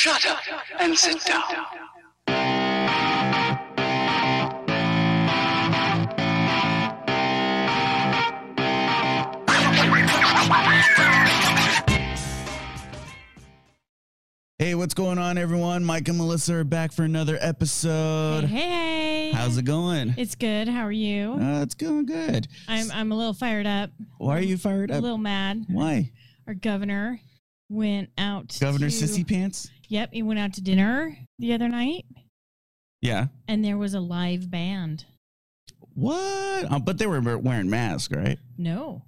Shut up and sit down. Hey, what's going on, everyone? Mike and Melissa are back for another episode. Hey, hey. How's it going? It's good. How are you? Uh, it's going good. I'm I'm a little fired up. Why are you fired up? A little mad. Why? Our governor went out. Governor to, Sissy Pants? Yep, he went out to dinner the other night, Yeah. and there was a live band. What? Uh, but they were wearing masks, right? No,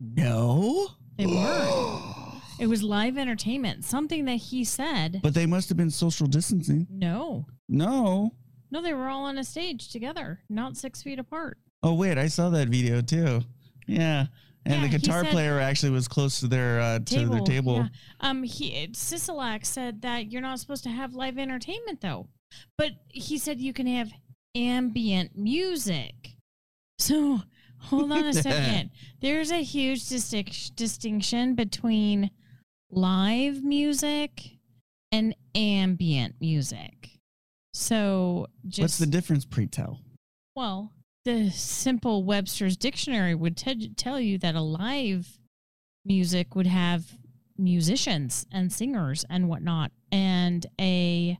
No. they weren't. It was live entertainment. Something that he said. but they must have been social distancing. no, No. no, they were all on a stage together, not six feet apart. Oh, wait. I saw that video too. Yeah. And Yeah, the guitar said- player actually was close to their uh, to their table. yeah. Um, he Sisolak said that you're not supposed to have live entertainment though, but he said you can have ambient music. So hold on a second. There's a huge distinc- distinction between live music and ambient music. So just What's the difference, pre-tell? well, the simple Webster's dictionary would te- tell you that a live music would have musicians and singers and whatnot, and a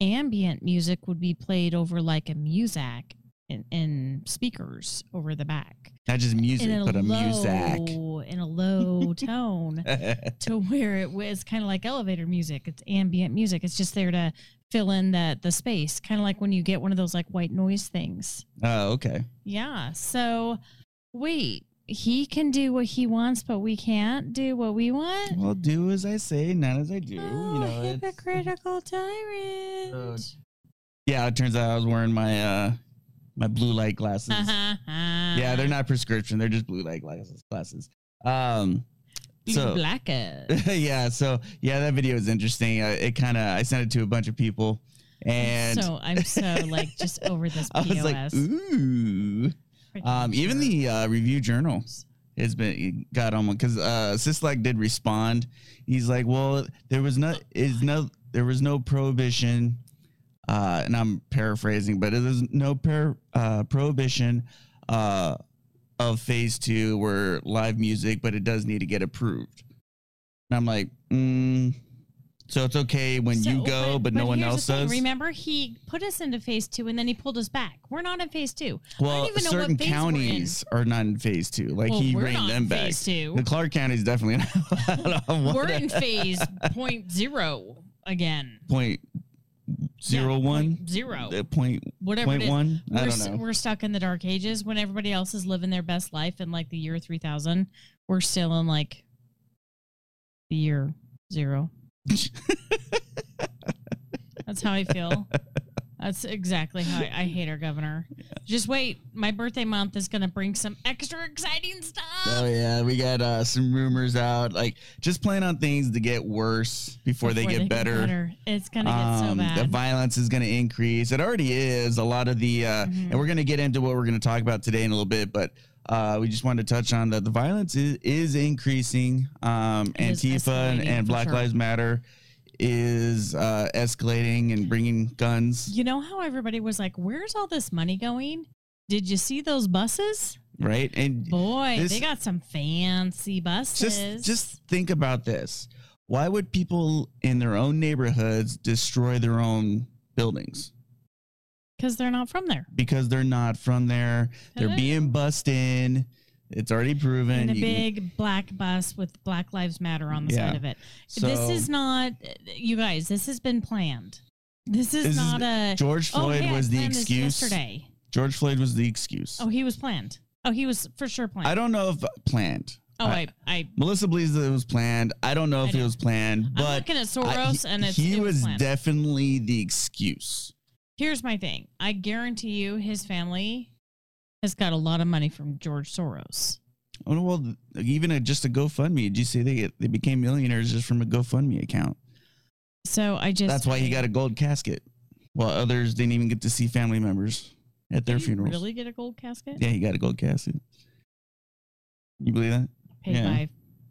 ambient music would be played over like a music in, in speakers over the back Not just music, a but a low music. in a low tone to where it was kind of like elevator music. It's ambient music. It's just there to fill in the the space, kind of like when you get one of those like white noise things. oh, okay. Yeah. So wait, he can do what he wants, but we can't do what we want. Well, do as I say, not as I do. oh, you know, it's- hypocritical tyrant. Uh, Yeah, it turns out I was wearing my uh my blue light glasses. Uh-huh. Yeah, they're not prescription; they're just blue light glasses. Glasses. Um. So black. yeah, so yeah, that video is interesting. Uh, it kind of I sent it to a bunch of people, and so I'm so like just over this I was like, ooh. Um, even the uh, review journal has been got on one because uh, Sisolak did respond. He's like, well, there was no is no there was no prohibition, uh, and I'm paraphrasing, but it is no par, uh, prohibition uh, of phase two where live music, but it does need to get approved. And I'm like, mm, so it's okay when you go, but, no one else does. Remember, he put us into phase two, and then he pulled us back. We're not in phase two. I Well, don't even know certain counties are not in phase two. Like Well, he we're reined them back. phase two. The Clark County is definitely not. I don't know what We're in phase point zero again. point zero Yeah, one. point zero. Uh, point Whatever point one. I We're, don't know. we're stuck in the dark ages when everybody else is living their best life in like the year 3000. We're still in like the year zero. That's how I feel. That's exactly how I, I hate our governor. Just wait. My birthday month is going to bring some extra exciting stuff. Oh yeah, we got uh, some rumors out. Like just plan on things to get worse before, they, get, better. It's going to get so Um, bad. The violence is going to increase. It already is. A lot of the, uh, Mhm. and we're going to get into what we're going to talk about today in a little bit, but uh, we just wanted to touch on that the violence is, is increasing. Um, It is Antifa and, and Black sure. Lives Matter is uh, escalating and bringing guns, you know how everybody was like, where's all this money going? Did you see those buses? right? And Boy, This- they got some fancy buses. just just think about this. Why would people in their own neighborhoods destroy their own buildings? because they're not from there. Because they're not from there. They're being bussed in. It's already proven. In a You can- big black bus with Black Lives Matter on the Yeah. side of it. this is not, you guys. This has been planned. This is This is- not a. George oh, Floyd hey, I was the excuse. Yesterday. George Floyd was the excuse. Oh, he was planned. Oh, he was for sure planned. I don't know if uh, planned. oh, I, I, Melissa believes that it was planned. I don't know I if it was planned, I'm but looking at I- Soros, he, and it's, he it was, was definitely the excuse. Here's my thing. I guarantee you, his family has got a lot of money from George Soros. Oh well, even a, just a GoFundMe. Did you see they get, they became millionaires just from a GoFundMe account? So I just. That's why he got a gold casket, while others didn't even get to see family members at their Did he funerals. Really get a gold casket? Yeah, he got a gold casket. You believe that? Paid Yeah. by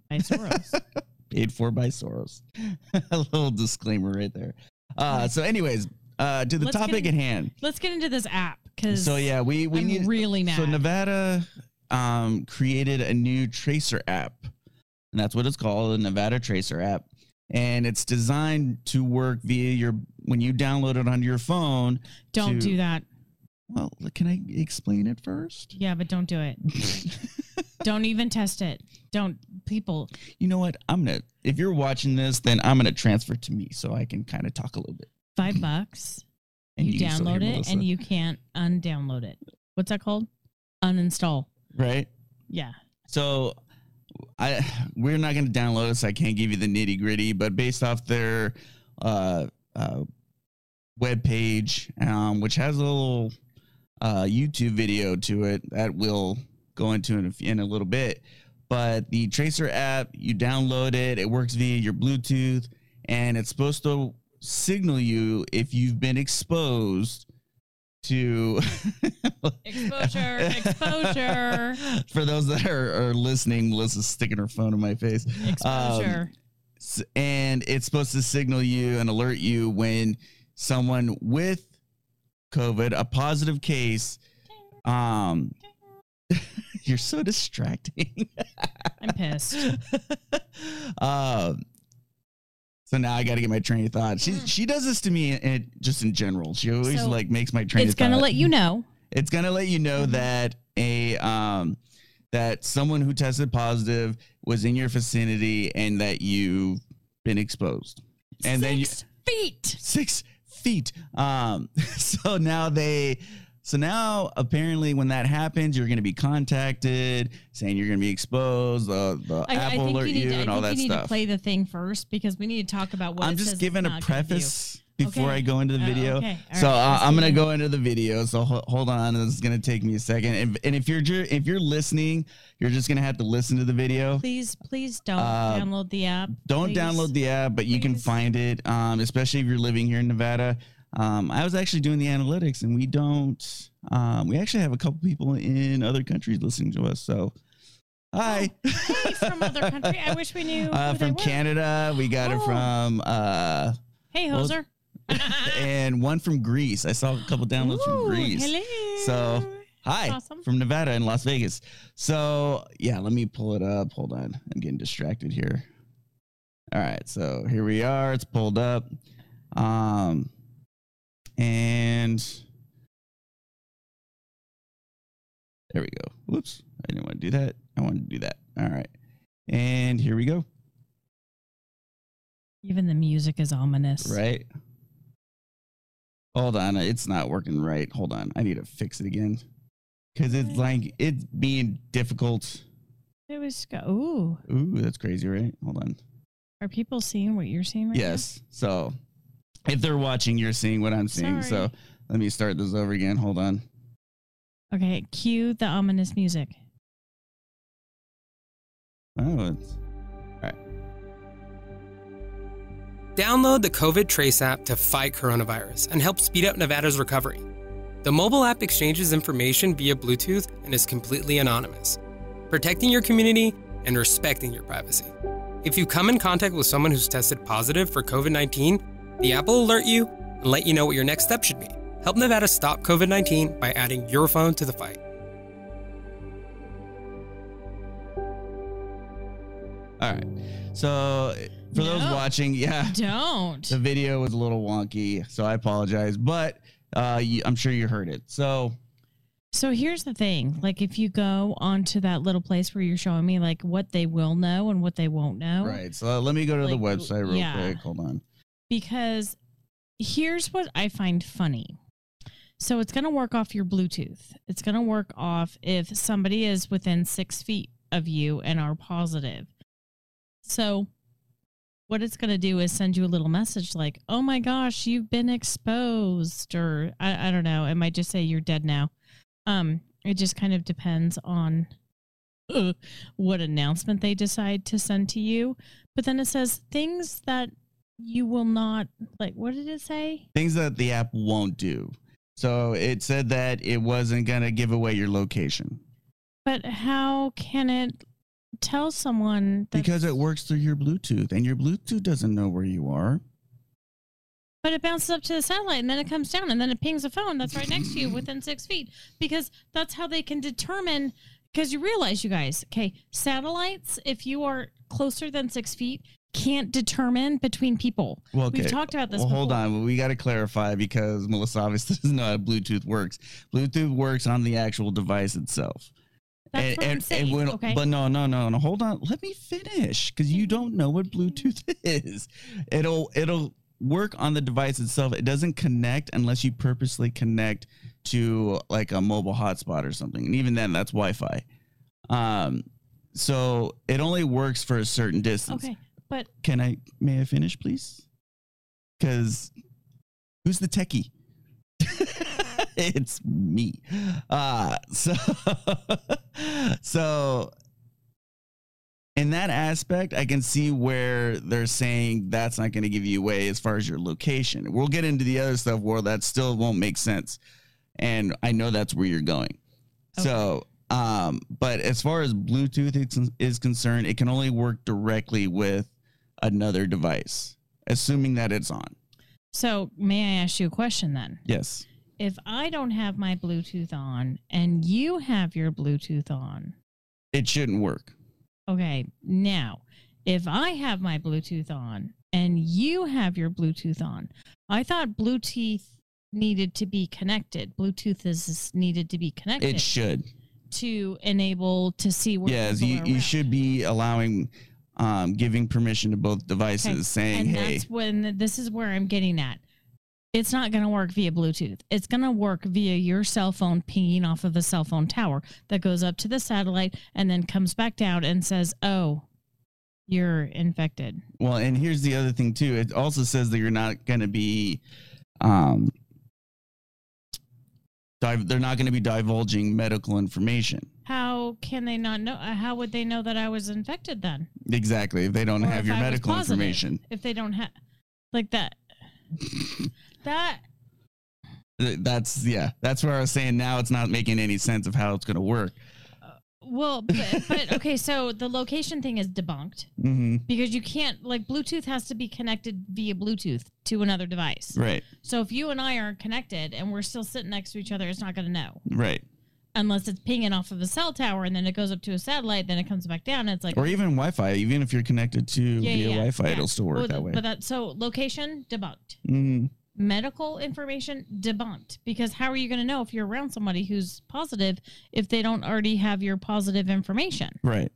by Soros. paid for by Soros. a little disclaimer right there. Uh, so, anyways, uh, to the Let's topic get- at hand. Let's get into this app because So yeah, we we I'm need really mad. So Nevada um, created a new tracer app, and that's what it's called, the Nevada Tracer app. And it's designed to work via your when you download it onto your phone. don't to- do that. Well, can I explain it first? Yeah, but don't do it. don't even test it. Don't people. you know what? I'm gonna. If you're watching this, then I'm gonna transfer to me so I can kind of talk a little bit. Five bucks. And you still download it and you can't undownload it. What's that called? Uninstall. right. Yeah. So I we're not going to download it, so I can't give you the nitty gritty. But based off their uh, uh, web page, um, which has a little uh, YouTube video to it that we'll go into in a, in a little bit. But the Tracer app, you download it. It works via your Bluetooth, and it's supposed to signal you if you've been exposed to Exposure, exposure. For those that are, are listening, Melissa's sticking her phone in my face. Exposure. S- And it's supposed to signal you and alert you when someone with COVID, a positive case, um, you're so distracting. I'm pissed. um, so now I got to get my train of thought. She she does this to me, and just in general, she always So, like makes my train. it's of gonna thought. let you know. It's gonna let you know Mhm. that a um that someone who tested positive was in your vicinity and that you've been exposed. And then you Six feet. six feet. Um so now they so now apparently when that happens, you're gonna be contacted saying you're gonna be exposed, the the I, I app will alert you you to, I and all think that you need stuff. to play the thing first because we need to talk about what I'm just giving a not gonna do. preface before Okay. I go into the Oh, video. okay. So right. uh, I'm gonna go into the video. So ho- hold on, this is gonna take me a second. And, and if you're if you're listening, you're just gonna have to listen to the video. Please, please don't Uh, download the app. Don't please. download the app, but you can find it. Um, especially if you're living here in Nevada. Um, I was actually doing the analytics, and we don't. Um, we actually have a couple people in other countries listening to us. So, hi. Hey, from other country. I wish we knew. uh, from. Canada. We got it Oh. from. Uh, Hey, Well, hoser. and one from Greece. I saw a couple downloads from Greece. Hello. So, Hi, Awesome. from Nevada in Las Vegas. So, yeah, let me pull it up. Hold on. I'm getting distracted here. All right, so here we are. It's pulled up. Um and there we go. Whoops. I didn't want to do that. I wanted to do that. All right. And here we go. Even the music is ominous. Right. Hold on. It's not working right. Hold on. I need to fix it again. Cause it's like it's being difficult. It was. Go- Ooh, Ooh, that's crazy, right? Hold on. are people seeing what you're seeing right Yes. So if they're watching, you're seeing what I'm seeing. So let me start this over again. Hold on. Okay, cue the ominous music. Oh, it's Download the COVID Trace app to fight coronavirus and help speed up Nevada's recovery. The mobile app exchanges information via Bluetooth and is completely anonymous, protecting your community and respecting your privacy. If you come in contact with someone who's tested positive for COVID 19, the app will alert you and let you know what your next step should be. Help Nevada stop COVID 19 by adding your phone to the fight. all right. So for those watching, yeah, Don't. the video was a little wonky, so I apologize. But uh, you, I'm sure you heard it. So So here's the thing: like, if you go onto that little place where you're showing me like what they will know and what they won't know, right. So let me go to the website real yeah. quick. Hold on. Because here's what I find funny. So it's going to work off your Bluetooth. It's going to work off if somebody is within six feet of you and are positive. So what it's going to do is send you a little message like, oh my gosh, you've been exposed. Or I, I don't know. It might just say you're dead now. Um, it just kind of depends on uh, what announcement they decide to send to you. But then it says things that you will not like what did it say Things that the app won't do. So it said that it wasn't gonna give away your location. but how can it tell someone that because it works through your Bluetooth, and your Bluetooth doesn't know where you are. But it bounces up to the satellite and then it comes down and then it pings a phone that's right next to you within six feet because that's how they can determine. Because you realize, you guys, okay, satellites, if you are closer than six feet, can't determine between people. Well, We've talked about this Well, hold before. on. We got to clarify because Melissa obviously doesn't know how Bluetooth works. Bluetooth works on the actual device itself. That's what I'm saying. when- okay. But no, no, no, no. Hold on. Let me finish because you don't know what Bluetooth is. It'll it'll work on the device itself. It doesn't connect unless you purposely connect to like a mobile hotspot or something. And even then, that's Wi-Fi. Um, so it only works for a certain distance. okay. But Can I? May I finish, please? Because who's the techie? it's me. Uh so so in that aspect, I can see where they're saying that's not going to give you away as far as your location. We'll get into the other stuff where that still won't make sense. And I know that's where you're going. So, um, but as far as Bluetooth is concerned, it can only work directly with another device, assuming that it's on. so may I ask you a question then? Yes. If I don't have my Bluetooth on and you have your Bluetooth on, It shouldn't work. Okay, now if I have my Bluetooth on and you have your Bluetooth on, I thought Bluetooth needed to be connected. Bluetooth is needed to be connected It should. to enable to see where. Yes, you, you should be allowing, um, giving permission to both devices, Okay, saying, and "Hey, that's when this is where I'm getting at. It's not going to work via Bluetooth. It's going to work via your cell phone pinging off of a cell phone tower that goes up to the satellite and then comes back down and says, "Oh, you're infected." Well, and here's the other thing too. It also says that you're not going to be, um, they're not going to be divulging medical information. How can they not know? uh, How would they know that I was infected then? Exactly. If they don't Or have your I medical positive? information, If they don't have, like that, that that's yeah. That's where I was saying. Now it's not making any sense of how it's going to work. well, but, but okay. So the location thing is debunked hmm because you can't like Bluetooth has to be connected via Bluetooth to another device. Right. So if you and I are connected and we're still sitting next to each other, it's not going to know Right. Unless it's pinging off of a cell tower and then it goes up to a satellite, then it comes back down. It's like Or even Wi-Fi. Even if you're connected to Yeah, via yeah, Wi-Fi, yeah. it'll still work Well, that way. But that so location debunked. Mhm. medical information debunked because how are you going to know if you're around somebody who's positive if they don't already have your positive information Right.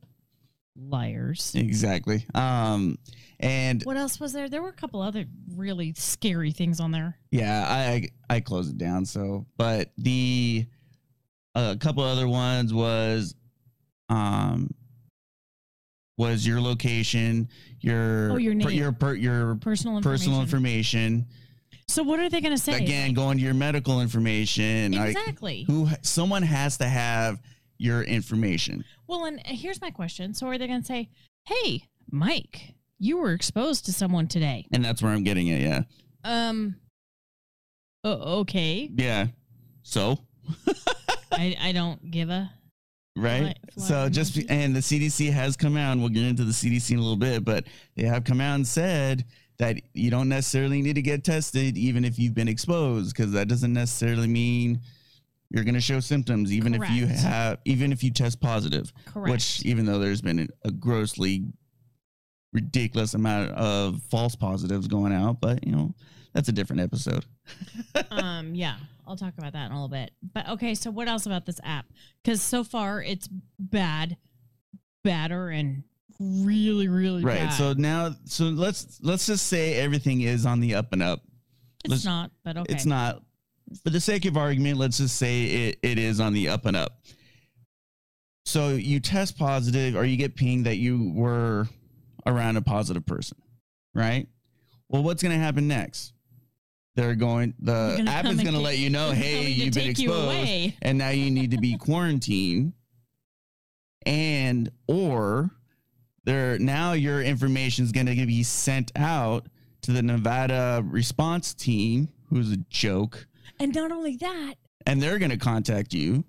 liars Exactly. Um, and what else was there there were a couple other really scary things on there yeah, I I closed it down. So, but the a couple other ones was, um, was your location, your Oh, your per- name. your per, your personal information personal information. so what are they going to say Again, going to your medical information. Like exactly who someone has to have your information. well and here's my question so are they going to say hey mike you were exposed to someone today And that's where I'm getting it. Yeah. um okay Yeah. So, I, I don't give a right? Fly- so just be, and the CDC has come out, and we'll get into the CDC in a little bit, but they have come out and said that you don't necessarily need to get tested even if you've been exposed because that doesn't necessarily mean you're going to show symptoms even if you have even if you test positive correct which even though there's been a grossly ridiculous amount of false positives going out but you know that's a different episode. Um yeah i'll talk about that in a little bit. But okay so what else about this app? Because so far it's bad badder and really really right bad. so now so let's let's just say everything is on the up and up. It's let's- not but okay. it's not. For the sake of argument let's just say it, it is on the up and up. So you test positive or you get pinged that you were around a positive person right? Well what's going to happen next they're going the gonna app is going to let you know hey you've been take you exposed and now you need to be quarantined. And or there now your information is going to be sent out to the Nevada response team who's a joke. And not only that and they're going to contact you.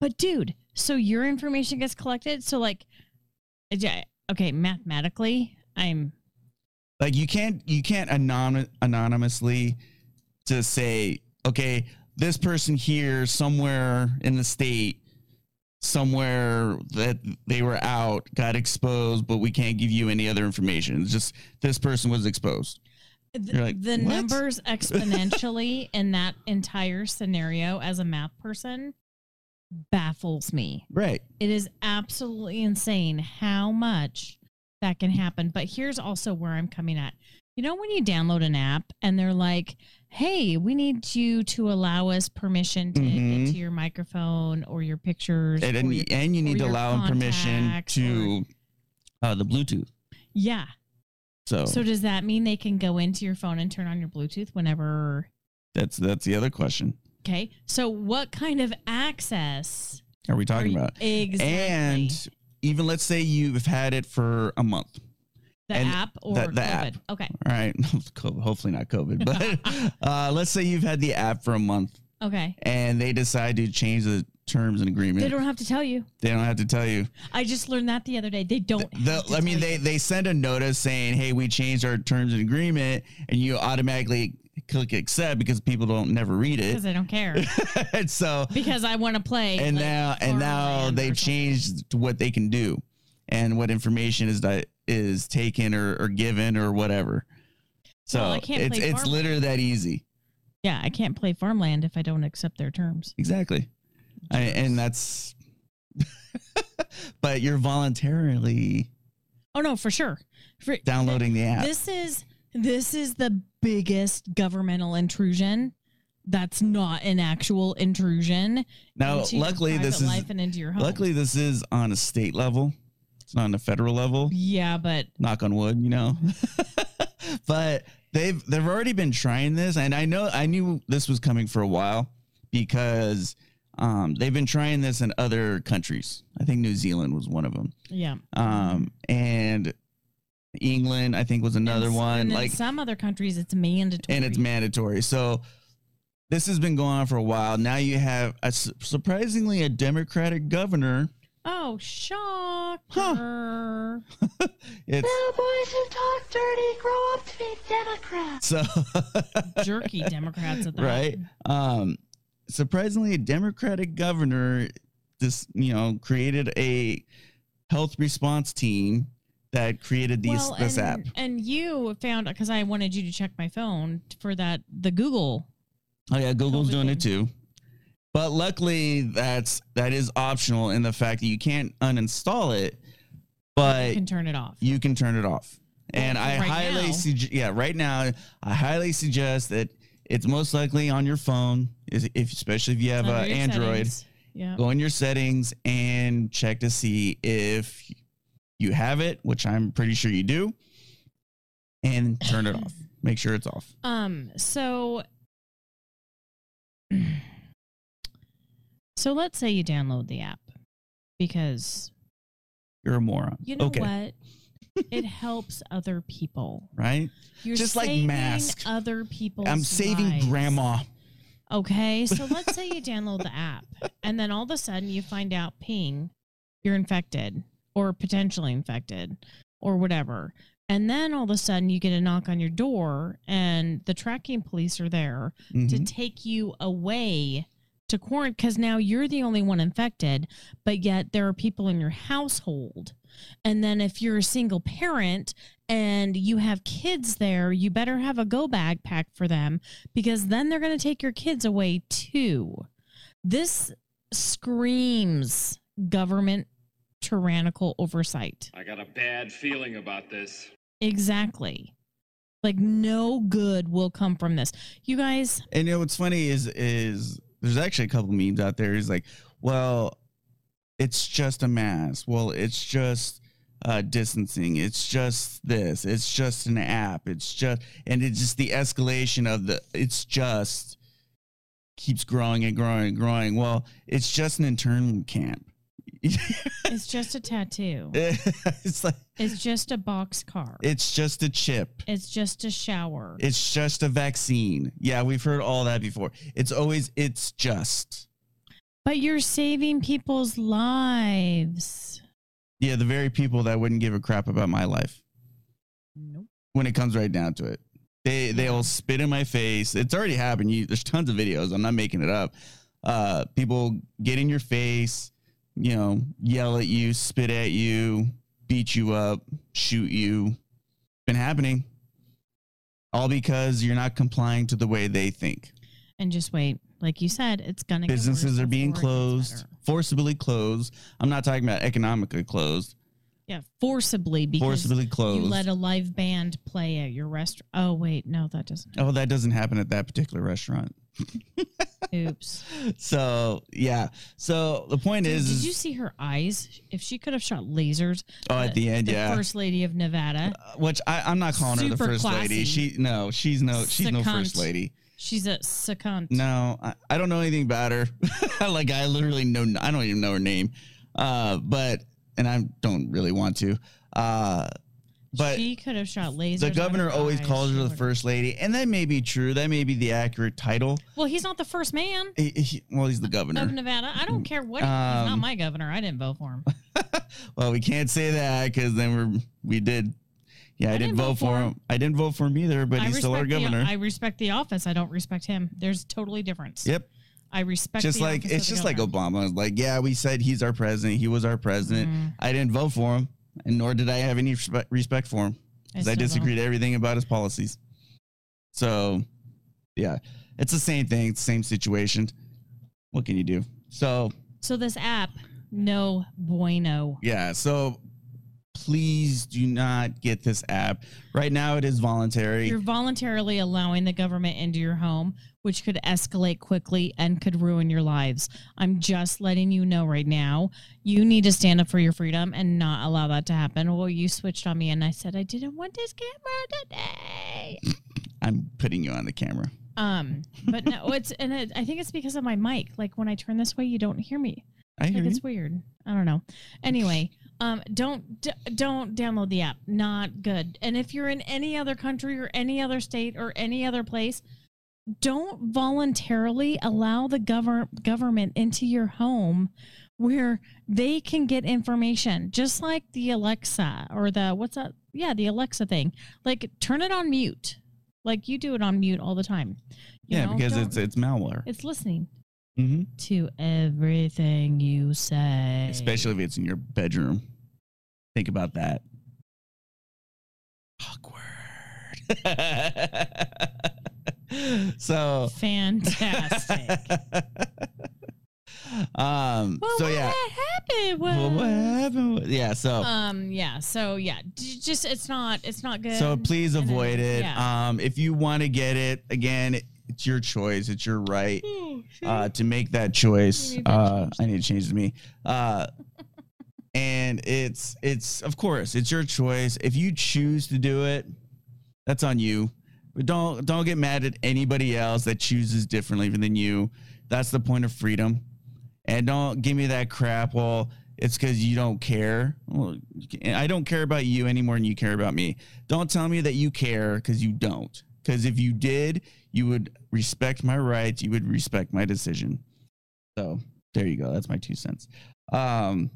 But dude so your information gets collected? So like Okay, mathematically, I'm Like you can't you can't anon- anonymously just say, okay, this person here somewhere in the state, somewhere that they were out, got exposed, but we can't give you any other information. It's just this person was exposed. th- You're like, the numbers exponentially in that entire scenario as a math person baffles me. Right. It is absolutely insane how much that can happen. But here's also where I'm coming at. You know, when you download an app and they're like, hey, we need you to allow us permission to Mhm. into your microphone or your pictures. And and, your- and you need to allow them permission to uh, the Bluetooth. yeah. So, So does that mean they can go into your phone and turn on your Bluetooth whenever? that's that's the other question. Okay. So what kind of access Are we are talking you- about? Exactly. And even let's say you've had it for a month. the and app or the- the COVID. app. Okay. All right. Hopefully not COVID, but uh, let's say you've had the app for a month Okay. and they decide to change the terms and agreement. They don't have to tell you. They don't have to tell you. I just learned that the other day. They don't. The, have to I mean, tell they, they send a notice saying, hey, we changed our terms and agreement, and you automatically click accept because people don't never read it. because they don't care and so, because I want to play. and like, now, and now they've changed to what they can do and what information is that is taken or, or given or whatever. So Well, it's it's Farmland. literally that easy. Yeah, I can't play Farmland if I don't accept their terms. Exactly. I, and that's, but you're voluntarily Oh no, for sure. For, downloading the app. This is this is the biggest governmental intrusion. That's not an actual intrusion. now, luckily, this is life and into your home. luckily this is on a state level. It's not on a federal level. yeah, but Knock on wood, you know. but they've they've already been trying this, and I know I knew this was coming for a while because um, they've been trying this in other countries. I think New Zealand was one of them. yeah. um, and England, I think, was another And one. and in Like, some other countries, it's mandatory. and it's mandatory. So this has been going on for a while. Now you have a, surprisingly a Democratic governor. Oh, shocker! It's boys who talk dirty grow up to be Democrats. so Jerky Democrats at that. right. Um, surprisingly, a Democratic governor just you know created a health response team that created these well, this and, app. and you found because I wanted you to check my phone for that the Google. Oh yeah, Google's COVID doing it too. But luckily, that's that is optional in the fact that you can't uninstall it, but you can turn it off. you can turn it off. And I right highly suggest, yeah, right now, I highly suggest that it's most likely on your phone, if especially if you have an Android. settings. Yeah. Go in your settings and check to see if you have it, which I'm pretty sure you do, and turn it off. Make sure it's off. Um. So. So let's say you download the app because You're a moron. you know okay, what? it helps other people. right? You're Just like mask. other people. I'm saving lives. grandma. Okay, so let's say you download the app and then all of a sudden you find out ping, you're infected or potentially infected or whatever. And then all of a sudden you get a knock on your door and the tracking police are there to Mhm. take you away to quarantine because now you're the only one infected, but yet there are people in your household. And then if you're a single parent and you have kids there, you better have a go bag packed for them because then they're going to take your kids away too. This screams government tyrannical oversight. I got a bad feeling about this. Exactly. Like no good will come from this. You guys, And you know what's funny is is there's actually a couple memes out there. Is like, well, it's just a mask. Well, it's just uh, distancing. It's just this. It's just an app. It's just and it's just the escalation of the. It's just keeps growing and growing and growing. Well, it's just an internment camp. It's just a tattoo. it's like It's just a box car. it's just a chip. It's just a shower. It's just a vaccine. Yeah, we've heard all that before. It's always it's just. But you're saving people's lives. Yeah, the very people that wouldn't give a crap about my life Nope. when it comes right down to it. They they'll spit in my face. It's already happened. You, there's tons of videos. I'm not making it up. Uh, people get in your face, you know, yell at you, spit at you, beat you up, shoot you. Been happening. All because you're not complying to the way they think. And just wait. Like you said, it's gonna Businesses worse are being before it gets closed, forcibly closed. I'm not talking about economically closed. Yeah, forcibly because Forcibly closed. you let a live band play at your restaurant. Oh wait, no, that doesn't. oh, that doesn't happen at that particular restaurant. Oops. So yeah. So the point is, did you see her eyes? If she could have shot lasers. oh, at the end, the yeah. First lady of Nevada. Which I, I'm not calling her the Super first lady. She no, she's no, she's no first lady. She's a succunt. No, I, I don't know anything about her. like I literally know, I don't even know her name. Uh, but and I don't really want to. Uh, but she could have shot lasers. the governor always eyes. calls her the first lady, and that may be true. That may be the accurate title. Well, he's not the first man He- he- well, he's the governor of. Nevada. I don't care what. he- he's not Um, my governor. I didn't vote for him. Well, we can't say that because then we're we did. Yeah, I, didn't, vote, for him. I didn't vote for him either, but I he's still our respect the- governor. I respect the office. I don't respect him. There's totally difference. yep. I respect. just like it's just like governor. Obama. Like, yeah, we said he's our president. He was our president. Mm. I didn't vote for him, and nor did I have any respect for him because I, don't. disagreed everything about his policies. So, yeah, it's the same thing, same situation. What can you do? So, So this app, no bueno. yeah, so please do not get this app. Right now, it is voluntary. You're voluntarily allowing the government into your home, which could escalate quickly and could ruin your lives. I'm just letting you know right now. You need to stand up for your freedom and not allow that to happen. Well, you switched on me and I said I didn't want this camera today. I'm putting you on the camera. Um, but no, it's and it, I think it's because of my mic. Like when I turn this way, you don't hear me. I hear Like you. it's weird. I don't know. Anyway, um, don't d- don't download the app. Not good. And if you're in any other country or any other state or any other place, don't voluntarily allow the govern government into your home where they can get information just like the alexa or the what's that yeah the alexa thing like turn it on mute like you do it on mute all the time You Yeah, know, because it's it's malware. it's listening hmm to everything you say especially if it's in your bedroom. Think about that. Awkward. so fantastic um well so what yeah happened was well, what happened yeah so um yeah so yeah just it's not it's not good so please And then- avoid it yeah. um if you want to get it again it's your choice it's your right uh, to make that choice. You need that Uh. I need to change to me. Uh, and it's it's of course it's your choice. If you choose to do it, that's on you. But don't don't get mad at anybody else that chooses differently than you. That's the point of freedom. And don't give me that crap. Well, it's because you don't care. Well, I don't care about you any more than you care about me. Don't tell me that you care because you don't. Because if you did, you would respect my rights. You would respect my decision. So there you go. That's my two cents. Um,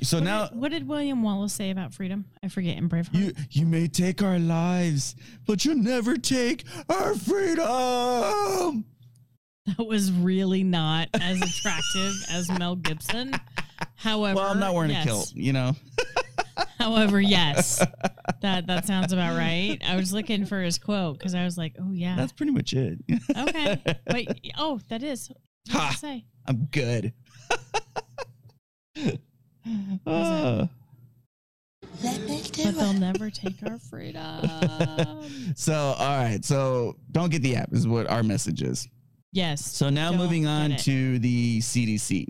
so what now did, what did william wallace say about freedom i forget in braveheart you you may take our lives, but you'll never take our freedom. that was really not as attractive as mel gibson however Well, I'm not wearing yes. a kilt, you know. however yes that that sounds about right i was looking for his quote because i was like oh yeah That's pretty much it. okay but oh that is what Ha. I say I'm good. Uh, but they'll never take our freedom so, all right. So, don't get the app, is what our message is. yes So, now moving on to the CDC.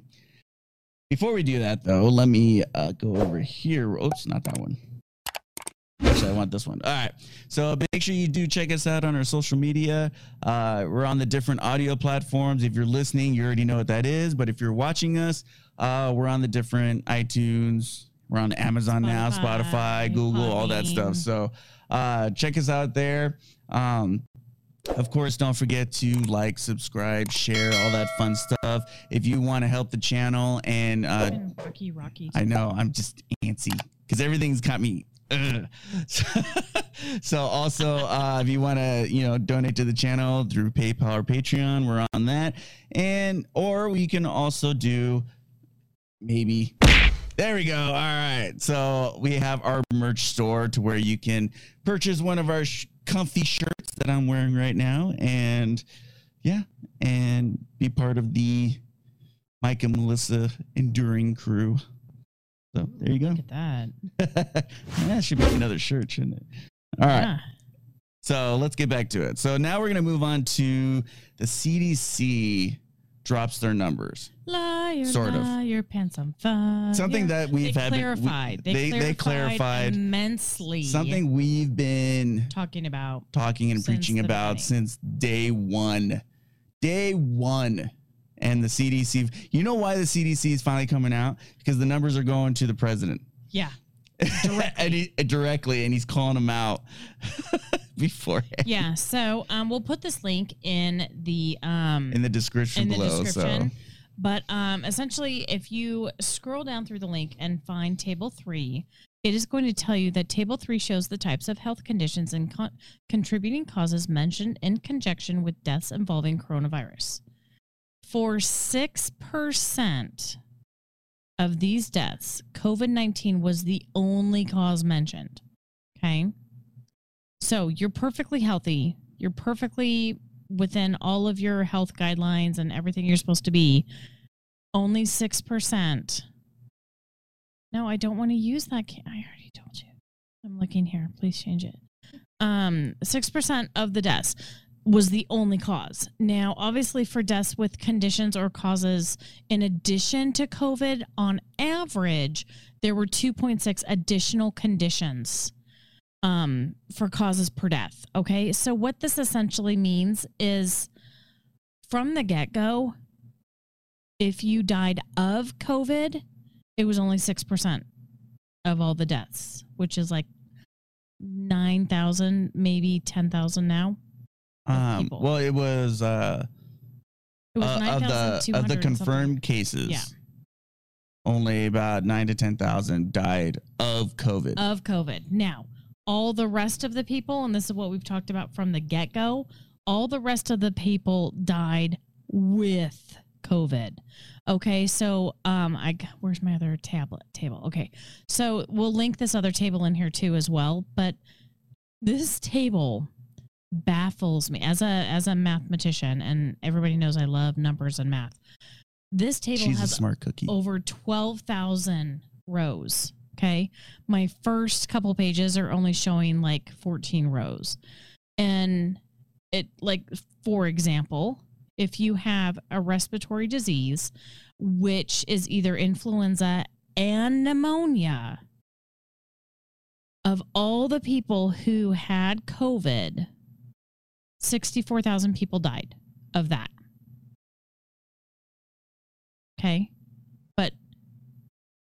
Before we do that, though, let me uh, go over here. Oops, not that one. Actually, I want this one. All right. So make sure you do check us out on our social media. Uh, we're on the different audio platforms. If you're listening, you already know what that is. But if you're watching us, uh, we're on the different iTunes. We're on Amazon now, Spotify, Spotify, Google, all that stuff. So uh, check us out there. Um, Of course, don't forget to like, subscribe, share, all that fun stuff. If you want to help the channel and uh, Rocky, Rocky. I know I'm just antsy because everything's got me. so also, uh, if you want to, you know, donate to the channel through PayPal or Patreon, we're on that, and or we can also do maybe. There we go. All right. So we have our merch store to where you can purchase one of our sh- comfy shirts that I'm wearing right now, and yeah, and be part of the Mike and Melissa enduring crew. So there you go. Look at that. that should be another shirt, shouldn't it? All right. Yeah. So let's get back to it. So now we're going to move on to the CDC drops their numbers. Liar, Sort of. liar, pants on fire. Something that we've they had. we- clarified. they, they, they clarified clarified immensely. something we've been talking about. talking and preaching about beginning. since day one. Day one. And the CDC, you know why the CDC is finally coming out? Because the numbers are going to the president. Yeah. And he, directly, and he's calling them out beforehand Yeah. So um, we'll put this link in the um in the description in the below. description. So But um, essentially, if you scroll down through the link and find table three, it is going to tell you that table three shows the types of health conditions and con- contributing causes mentioned in conjunction with deaths involving coronavirus. For 6% of these deaths, COVID 19 was the only cause mentioned. Okay. So you're perfectly healthy. You're perfectly within all of your health guidelines and everything you're supposed to be. Only 6%. No, I don't want to use that. I already told you. I'm looking here. Please change it. Um, 6% of the deaths was the only cause. Now, obviously, for deaths with conditions or causes in addition to COVID, on average, there were 2.6 additional conditions um, for causes per death. Okay. So, what this essentially means is from the get go, if you died of COVID, it was only 6% of all the deaths, which is like 9,000, maybe 10,000 now. Um, people. well, it was uh, It was uh, of the of the confirmed cases. Yeah. Only about nine to ten thousand died of COVID. of COVID. Now, all the rest of the people, and this is what we've talked about from the get go, all the rest of the people died with COVID. Okay, so um, I where's my other tablet table? Okay, so we'll link this other table in here too as well. But this table baffles me as a as a mathematician, and everybody knows I love numbers and math. This table She's a has smart cookie. over 12,000 rows. Okay. My first couple pages are only showing like 14 rows. And it, like, for example, if you have a respiratory disease, which is either influenza and pneumonia, of all the people who had COVID, 64,000 people died of that. Okay. But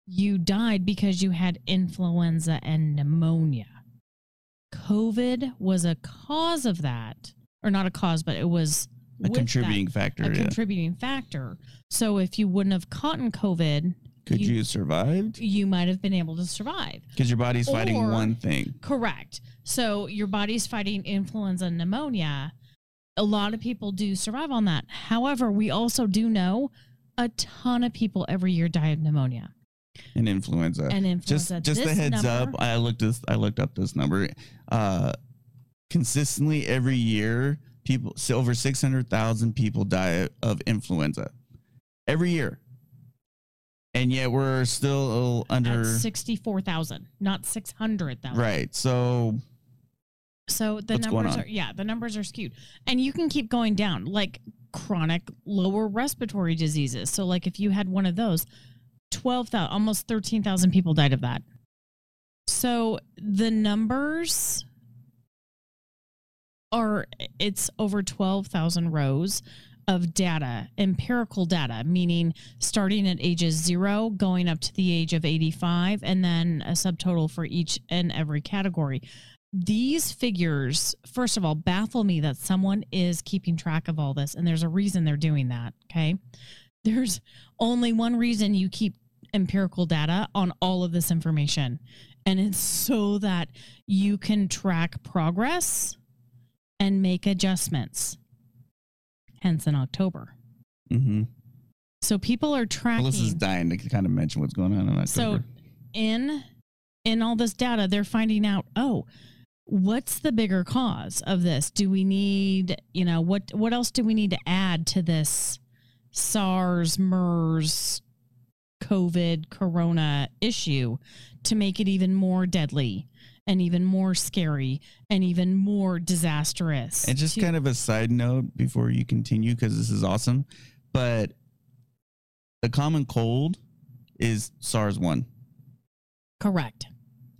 you died because you had influenza and pneumonia. COVID was a cause of that, or not a cause, but it was a contributing factor. a yeah. contributing factor. So if you wouldn't have caught in COVID, Could you- you, have survived? you might have been able to survive. Because your body's fighting Or- one thing. Correct. So your body's fighting influenza and pneumonia. A lot of people do survive on that. However, we also do know a ton of people every year die of pneumonia and influenza. and just influenza. just a This heads number- up. I looked this. I looked up this number. Uh, consistently every year, people so over six hundred thousand people die of influenza every year, and yet we're still under 64,000, not 600,000. right. So So the numbers are yeah, the numbers are skewed. And you can keep going down like chronic lower respiratory diseases. So like if you had one of those, 12,000 almost 13,000 people died of that. So the numbers are it's over 12,000 rows of data, empirical data, meaning starting at ages 0 going up to the age of 85 and then a subtotal for each and every category these figures, first of all, baffle me that someone is keeping track of all this, and there's a reason they're doing that. Okay. There's only one reason you keep empirical data on all of this information, and it's so that you can track progress and make adjustments. Hence, in October. Mm-hmm. So people are tracking. Melissa's dying to kind of mention what's going on in October. So in in all this data, they're finding out, oh, what's the bigger cause of this? Do we need, you know, what what else do we need to add to this SARS, MERS, COVID, corona issue to make it even more deadly and even more scary and even more disastrous? And just to- kind of a side note before you continue, because this is awesome. But the common cold is SARS one. correct.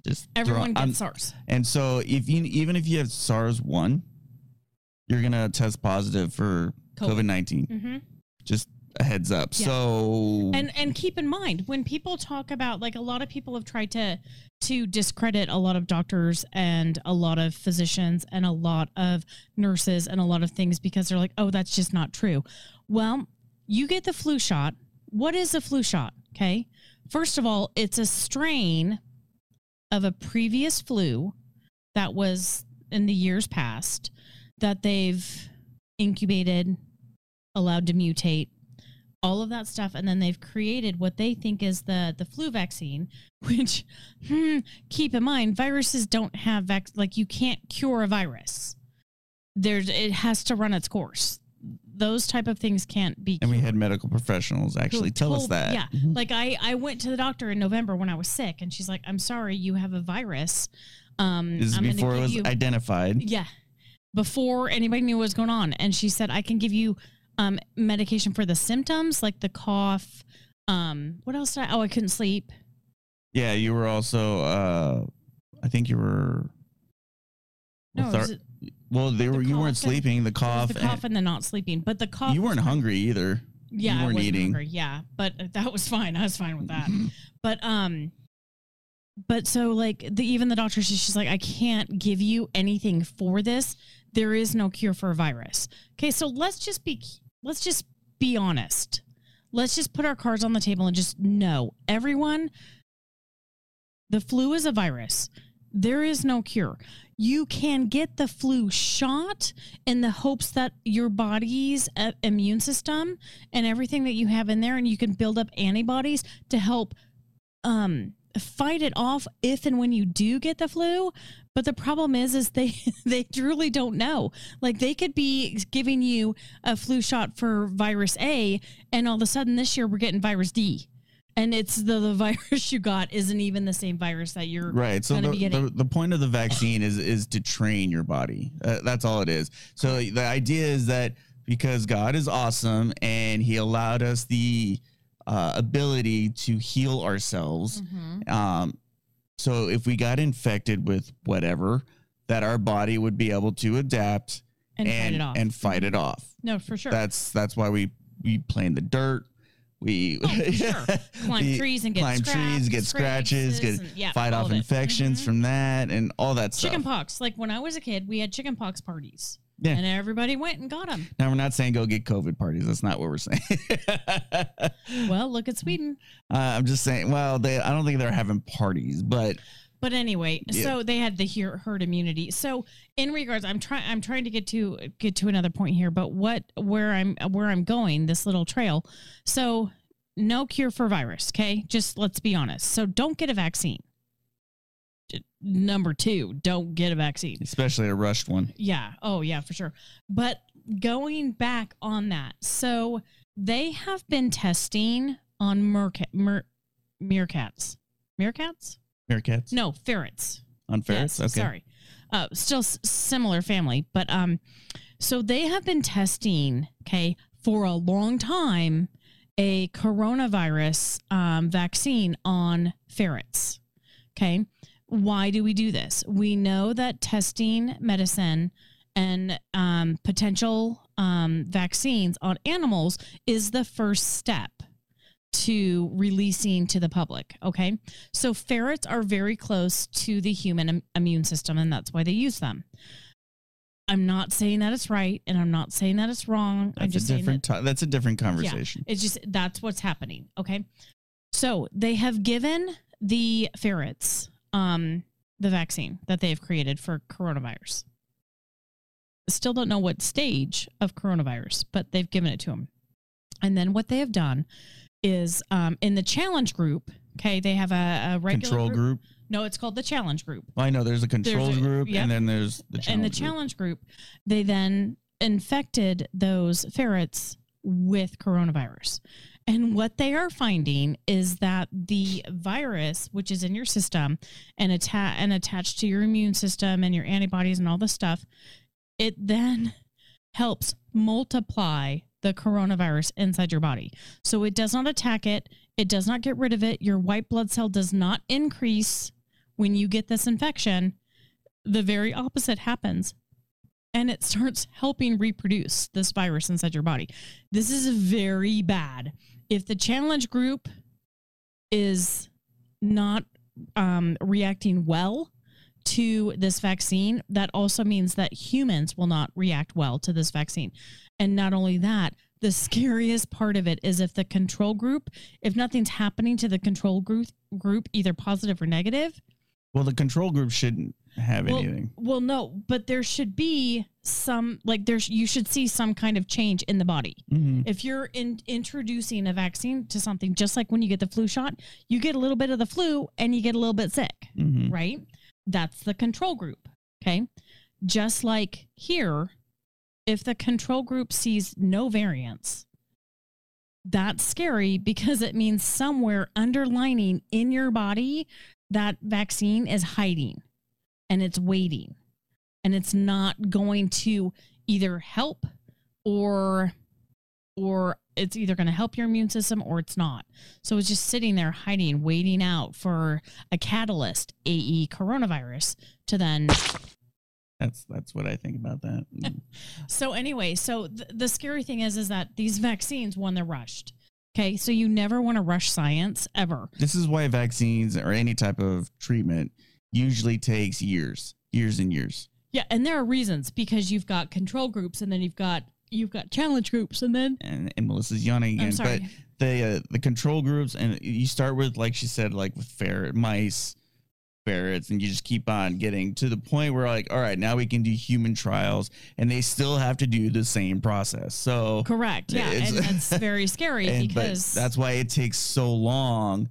Just throw- Everyone I'm- gets SARS. And so if you even if you have SARS one, you're gonna test positive for COVID. COVID nineteen. Mm-hmm. Just a heads up. Yeah. So and and keep in mind when people talk about like a lot of people have tried to to discredit a lot of doctors and a lot of physicians and a lot of nurses and a lot of things because they're like oh that's just not true well you get the flu shot what is a flu shot okay first of all it's a strain of a previous flu that was in the years past that they've incubated allowed to mutate all of that stuff and then they've created what they think is the the flu vaccine which hmm, keep in mind viruses don't have vac- like you can't cure a virus there's it has to run its course those type of things can't be and we had medical professionals actually tell us that. Yeah. Like I, I went to the doctor in November when I was sick and she's like, I'm sorry, you have a virus. Um, This is I'm before it was you- identified. yeah. Before anybody knew what was going on. And she said, I can give you um, medication for the symptoms, like the cough. Um, what else did I? Oh, I couldn't sleep. Yeah, you were also uh I think you were No, letharg- it well they the were you weren't and- sleeping, the cough, the cough and the not sleeping. But the cough. you weren't hungry either. Yeah, you weren't eating. hungry. Yeah, but that was fine. I was fine with that. But um, but so like the even the doctor, she- she's like, I can't give you anything for this. There is no cure for a virus. Okay, so let's just be let's just be honest. Let's just put our cards on the table and just know everyone. The flu is a virus. There is no cure. You can get the flu shot in the hopes that your body's immune system and everything that you have in there, and you can build up antibodies to help um, fight it off if and when you do get the flu. But the problem is, is they they truly don't know. Like they could be giving you a flu shot for virus A, and all of a sudden this year we're getting virus D, and it's the, the virus you got isn't even the same virus that you're Right. So the, be getting. the, the point of the vaccine is is to train your body. Uh, that's all it is. So the idea is that because God is awesome and He allowed us the uh, ability to heal ourselves. Mhm. Um, so if we got infected with whatever, that our body would be able to adapt and, and fight it off. and fight it off. No, for sure. That's that's why we we play in the dirt. We Oh, sure. climb we trees and get climb trees, get scratches, get and- yeah, fight off infections Mhm. from that and all that stuff. chicken pox. Like when I was a kid, we had chicken pox parties, Yeah. and everybody went and got them. Now we're not saying go get COVID parties. That's not what we're saying. uh, Well, look at Sweden. I'm just saying. Well, they. I don't think they're having parties, but But anyway, Yeah. so they had the her- herd immunity. So in regards, I'm trying. I'm trying to get to get to another point here. But what where I'm where I'm going, this little trail. So no cure for virus. Okay, just let's be honest. So don't get a vaccine. Number two, don't get a vaccine. especially a rushed one. Yeah. Oh, yeah, for sure. But going back on that, so they have been testing on merca- mer- meerkats. Meerkats? Meerkats No, ferrets. on ferrets. Yes, okay. Sorry. Uh, still s- similar family, but um, so they have been testing, okay, for a long time, a coronavirus um, vaccine on ferrets. Okay. Why do we do this? We know that testing medicine and um, potential um, vaccines on animals is the first step. to releasing to the public. Okay. So ferrets are very close to the human im- immune system, and that's why they use them. I'm not saying that it's right, and I'm not saying that it's wrong. I'm That's just a that different. to- that's a different conversation. it's just that's what's happening. Okay. So they have given the ferrets um, the vaccine that they have created for coronavirus. Still don't know what stage of coronavirus, but they've given it to them. And then what they have done is um, in the challenge group, okay, they have a, a regular Control group. No, it's called the challenge group. I know there's a controls a- group, yep. and then there's the challenge. and the group. challenge group, they then infected those ferrets with coronavirus. And what they are finding is that the virus, which is in your system and atta- and attached to your immune system and your antibodies and all this stuff, it then helps multiply the coronavirus inside your body. So it does not attack it, it does not get rid of it. Your white blood cell does not increase when you get this infection the very opposite happens and it starts helping reproduce this virus inside your body. This is very bad. If the challenge group is not um, reacting well to this vaccine, that also means that humans will not react well to this vaccine. And not only that, the scariest part of it is if the control group, if nothing's happening to the control group, group either positive or negative, Well, the control group shouldn't have well, anything. Well, no, but there should be some like there's you should see some kind of change in the body. Mhm. If you're in, introducing a vaccine to something, just like when you get the flu shot, you get a little bit of the flu and you get a little bit sick, Mhm. right? That's the control group. Okay. Just like here, if the control group sees no variants, that's scary because it means somewhere underlining in your body that vaccine is hiding and it's waiting and it's not going to either help or or it's either going to help your immune system or it's not. So it's just sitting there hiding, waiting out for a catalyst, AE coronavirus, to then. That's that's what I think about that. Mm. So anyway, so th- the scary thing is, is that these vaccines, when they're rushed, okay, so you never want to rush science ever. this is why vaccines or any type of treatment usually takes years, years and years. Yeah, and there are reasons because you've got control groups, and then you've got you've got challenge groups, and then And, and Melissa's yawning again. I'm again, but sorry. the uh, the control groups and you start with like she said, like with ferret mice, ferrets, and you just keep on getting to the point where like, all right, now we can do human trials, and they still have to do the same process. So correct, yeah, It's- and that's very scary and, but because that's why it takes so long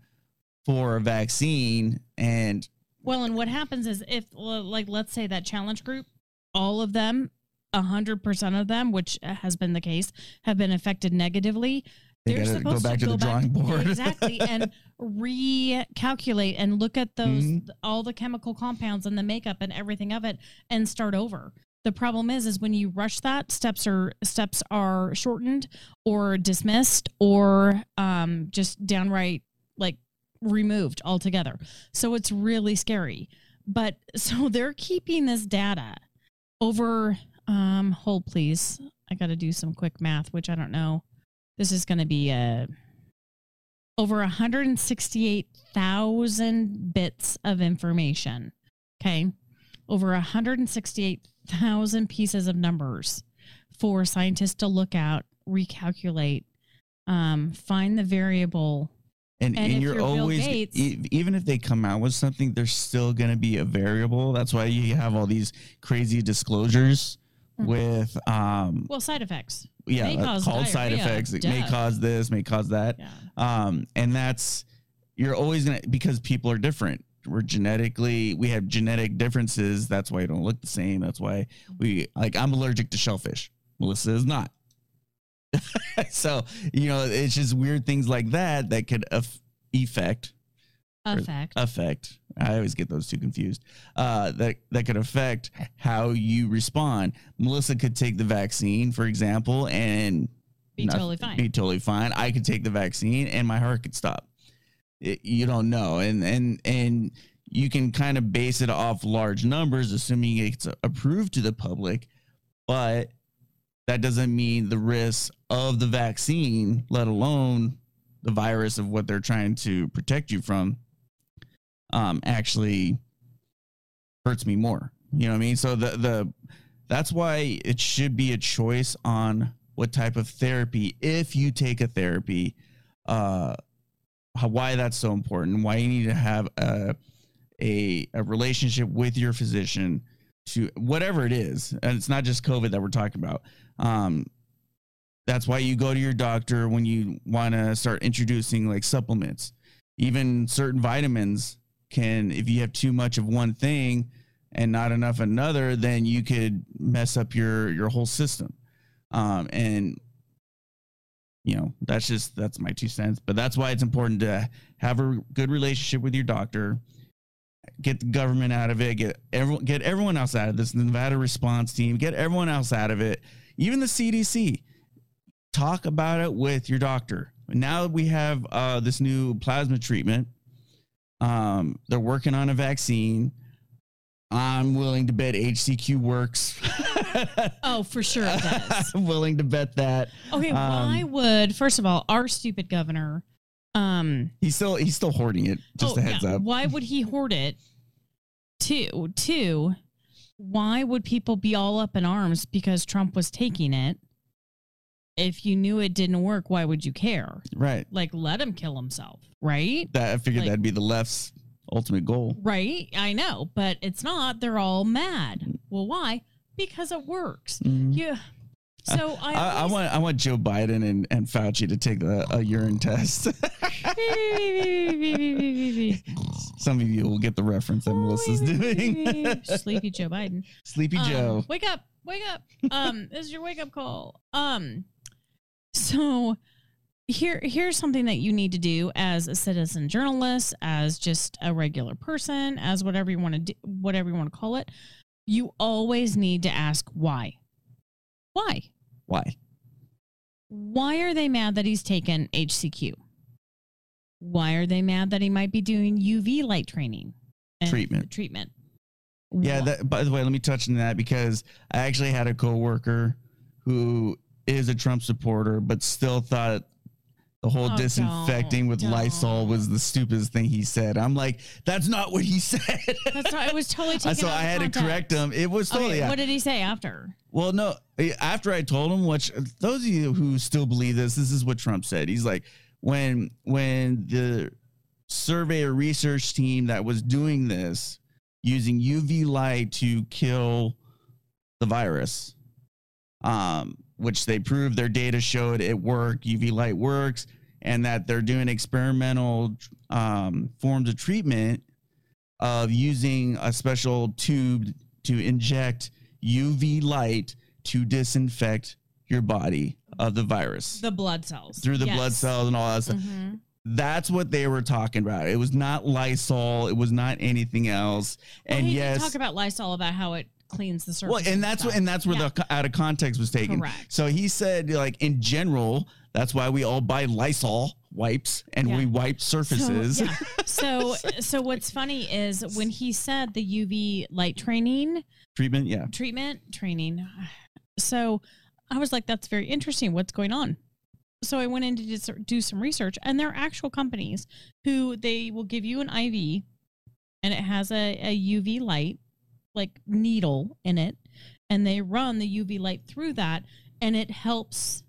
for a vaccine and Well, and what happens is if, like, let's say that challenge group, all of them, a hundred percent of them, which has been the case, have been affected negatively. They They're supposed to go back to the drawing board. exactly, and recalculate and look at those Mhm. all the chemical compounds and the makeup and everything of it, and start over. The problem is, is when you rush that, steps are steps are shortened or dismissed or um, just downright like removed altogether. So it's really scary. But so they're keeping this data over um hold please. I got to do some quick math which I don't know. This is going to be a, over 168,000 bits of information. Okay? Over 168,000 pieces of numbers for scientists to look at, recalculate, um, find the variable and, And and, you're you're always Gates- e- even if they come out with something there's still going to be a variable. That's why you have all these crazy disclosures Mhm. with um Well, side effects. yeah may uh, cause called side effects. It may cause this may cause that. Yeah. um and that's you're always gonna because people are different. We're genetically we have genetic differences. That's why you don't look the same. That's why we like i'm allergic to shellfish. Melissa is not so you know it's just weird things like that that could aff- affect. Effect. affect. I always get those two confused. Uh that that could affect how you respond. Melissa could take the vaccine for example and Be noth- totally fine. be totally fine. I could take the vaccine and my heart could stop. It- you don't know. And and and you can kind of base it off large numbers assuming it's approved to the public but that doesn't mean the risks of the vaccine let alone the virus of what they're trying to protect you from um actually hurts me more. You know what I mean? So the the that's why it should be a choice on what type of therapy if you take a therapy uh how, why that's so important why you need to have a, a a relationship with your physician to whatever it is and it's not just covid that we're talking about um that's why you go to your doctor when you want to start introducing like supplements. Even certain vitamins can if you have too much of one thing and not enough another then you could mess up your your whole system. Um and you know that's just that's my two cents but that's why it's important to have a good relationship with your doctor get the government out of it get everyone get everyone else out of this nevada response team get everyone else out of it even the cdc talk about it with your doctor. Now we have uh, this new plasma treatment um, they're working on a vaccine. I'm willing to bet hcq works. Oh, for sure it does. i'm willing to bet that. Okay, Um, why would first of all our stupid governor um he's still he's still hoarding it just oh, a heads yeah, up. Why would he hoard it? Two, two, why would people be all up in arms because Trump was taking it? If you knew it didn't work, why would you care? right Like let him kill himself, right? that i figured Like- that'd be the left's ultimate goal Right? I know, but it's not. They're all mad. Well, why? Because it works. Mhm. Yeah. So I, I, I want I want Joe Biden and, and Fauci to take the, a urine test. Some of you will get the reference that Melissa's doing. Sleepy Joe Biden. Sleepy Um, Joe. Wake up. Wake up. Um, this is your wake up call. Um, so here here's something that you need to do as a citizen journalist, as just a regular person, as whatever you want to do, whatever you want to call it. You always need to ask why. Why? Why? Why are they mad that he's taken HCQ? Why are they mad that he might be doing UV light training? and Treatment. Treatment. Yeah. That, by the way, let me touch on that because I actually had a coworker who is a Trump supporter, but still thought the whole Oh, disinfecting with Lysol was the stupidest thing he said. I'm like, that's not what he said. That's right. It was totally taken so I had to correct him. It was totally Okay, yeah. What did he say after? Well, no. eh, After I told him, which those of you who still believe this, this is what Trump said. He's like, when when the survey or research team that was doing this using UV light to kill the virus, um, which they proved their data showed it worked, UV light works, and that they're doing experimental um, forms of treatment of using a special tube to inject UV light to disinfect your body of the virus The blood cells. through the blood cells and all that stuff. Mhm. That's what they were talking about. It was not Lysol. It was not anything else. Well, and he yes, talk about Lysol about how it cleans the surface. well, and that's what, and that's where Yeah. the out of context was taken. Correct. So he said, like in general, that's why we all buy Lysol wipes and Yeah. we wipe surfaces. So, yeah. so, so what's funny is when he said the UV light training Treatment, yeah. treatment training. So I was like, that's very interesting. What's going on? So I went in to do some research, and there are actual companies who they will give you an IV, and it has a, a UV light, like needle in it, and they run the UV light through that, and it helps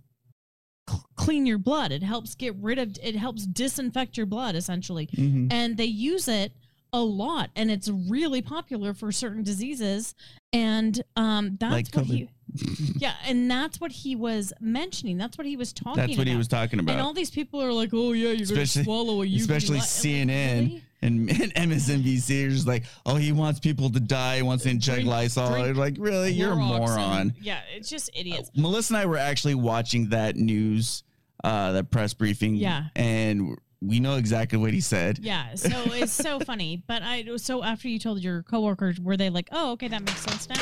cl- clean your blood. It helps get rid of. It helps disinfect your blood essentially Mhm. and they use it a lot and it's really popular for certain diseases and um that's Like what COVID. he yeah and that's what he was mentioning that's what he was talking That's what he about. was talking about. and all these people are like oh yeah you're Especially- gonna swallow a UV especially light." I'm like, CNN really? And, and MSNBC are just like, oh, he wants people to die, he wants to inject Drink- Lysol. drink They're like, really? You're a moron. yeah it's just idiots Melissa and I were actually watching that news, uh, that press briefing. Yeah. And we know exactly what he said. yeah so it's so funny but i so after you told your coworkers were they like oh okay that makes sense now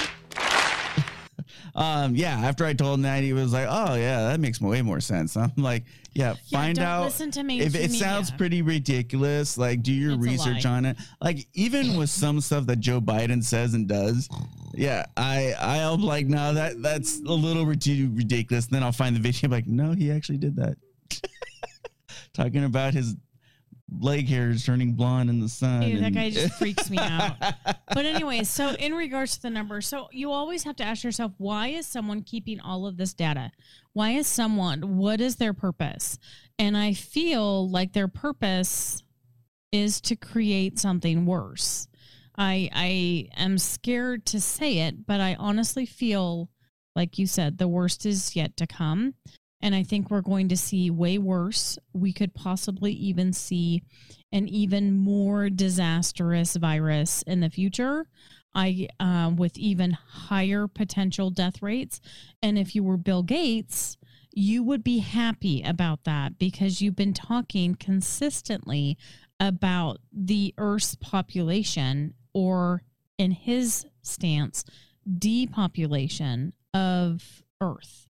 Um, yeah, after I told him that, he was like, oh, yeah, that makes way more sense. I'm like, yeah, Yeah, find out. listen to me. if it sounds pretty ridiculous, like do your It's research on it. Like even with some stuff that Joe Biden says and does, yeah, I I'll be like, no, that that's a little ridiculous. then I'll find the video, like, no, he actually did that. talking about his leg hairs turning blonde in the sun. Ew, that guy just freaks me out. But anyway, so in regards to the numbers, so you always have to ask yourself, why is someone keeping all of this data? Why is someone, what is their purpose? And I feel like their purpose is to create something worse. I I am scared to say it, but I honestly feel like you said the worst is yet to come. And I think we're going to see way worse. We could possibly even see an even more disastrous virus in the future. I um, with even higher potential death rates. And if you were Bill Gates, you would be happy about that because you've been talking consistently about the Earth's population, or in his stance, depopulation of Earth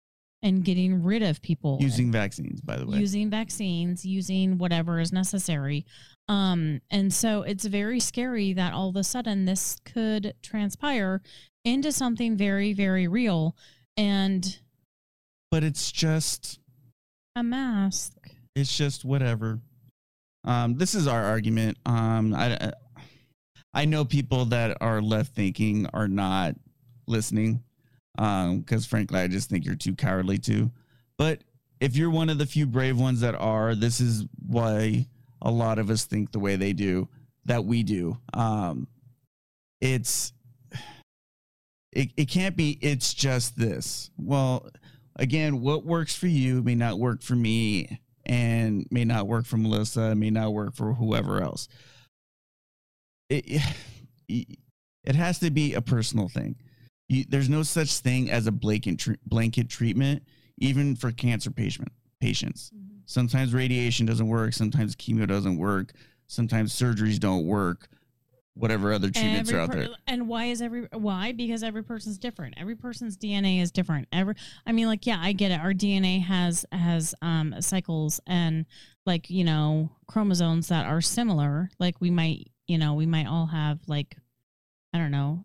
and getting rid of people using vaccines, by the way. using vaccines, using whatever is necessary. Um, and so it's very scary that all of a sudden this could transpire into something very, very real and but it's just a mask. it's just whatever. Um, this is our argument. Um, I I know people that are left thinking are not listening, um, because frankly, I just think you're too cowardly to. But if you're one of the few brave ones that are, this is why a lot of us think the way they do, that we do. Um, it's it, it can't be it's just this. Well, again, what works for you may not work for me and may not work for Melissa, may not work for whoever else. It it has to be a personal thing. You, there's no such thing as a blanket tre- blanket treatment, even for cancer patient patients. Sometimes radiation doesn't work. Sometimes chemo doesn't work. Sometimes surgeries don't work. Whatever other treatments Every are out per- there. And why is every why? Because every person's different. Every person's DNA is different. Every I mean, like, yeah, I get it. Our DNA has has um cycles and like, you know, chromosomes that are similar. Like we might, you know, we might all have like, I don't know,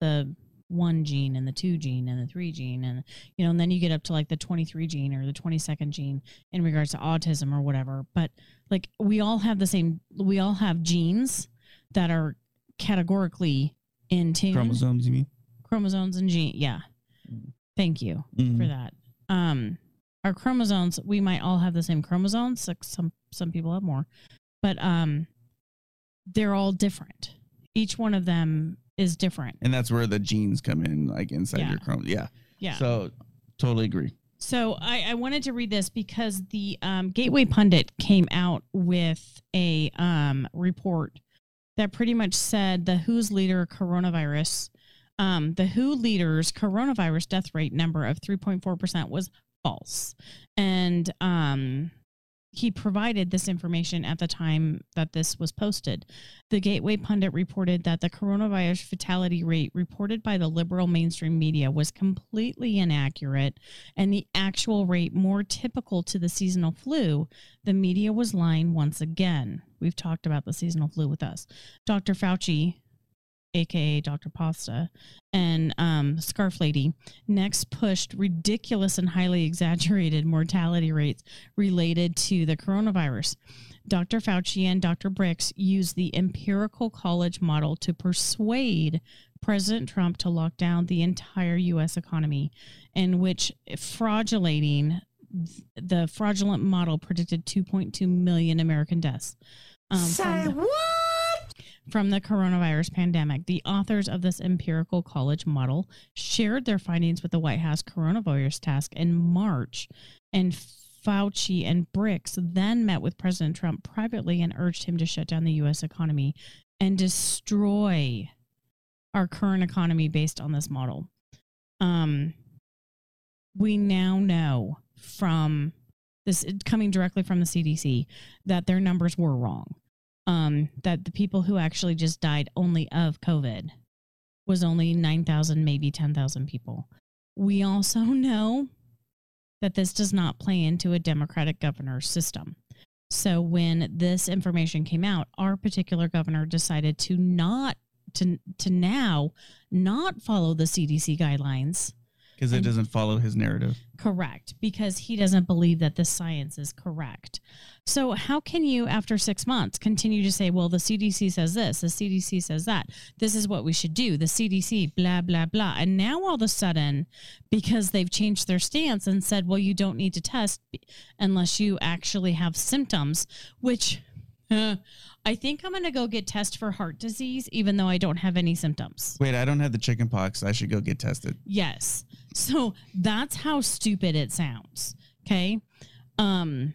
the one gene and the two gene and the three gene and you know and then you get up to like the 23 gene or the 22nd gene in regards to autism or whatever. But like we all have the same we all have genes that are categorically in tune. Chromosomes, you mean? chromosomes and gene yeah. Thank you for Mhm. that. Um our chromosomes we might all have the same chromosomes like some some people have more but um they're all different. Each one of them is different And that's where the genes come in, like inside Yeah. your chrome. Yeah. yeah So totally agree. So I, I wanted to read this because the um, Gateway Pundit came out with a um, report that pretty much said the WHO's leader coronavirus, um, the WHO leader's coronavirus death rate number of 3.4% was false. And um, he provided this information at the time that this was posted. The Gateway Pundit reported that the coronavirus fatality rate reported by the liberal mainstream media was completely inaccurate and the actual rate more typical to the seasonal flu, the media was lying once again. We've talked about the seasonal flu with us. Dr. Fauci, aka Dr. Pasta, and um, Scarf Lady next pushed ridiculous and highly exaggerated mortality rates related to the coronavirus. Dr. Fauci and Dr. Birx used the Imperial College model to persuade President Trump to lock down the entire U.S. economy, in which fraudulating the fraudulent model predicted 2.2 million American deaths. Um, Say what? From the coronavirus pandemic, the authors of this Imperial College model shared their findings with the White House coronavirus task in March, and Fauci and Birx then met with President Trump privately and urged him to shut down the U.S. economy and destroy our current economy based on this model. Um, we now know from this coming directly from the CDC that their numbers were wrong. Um, that the people who actually just died only of COVID was only 9,000, maybe 10,000 people. We also know that this does not play into a Democratic governor system. So when this information came out, our particular governor decided to not to to now not follow the CDC guidelines because it And- doesn't follow his narrative. Correct, because he doesn't believe that the science is correct. So, how can you, after six months, continue to say, well, the CDC says this, the CDC says that, this is what we should do, the CDC, blah, blah, blah. And now all of a sudden, because they've changed their stance and said, well, you don't need to test unless you actually have symptoms, which uh, I think I'm going to go get tested for heart disease, even though I don't have any symptoms. Wait, I don't have the chicken pox. I should go get tested. Yes. So that's how stupid it sounds. Okay. Um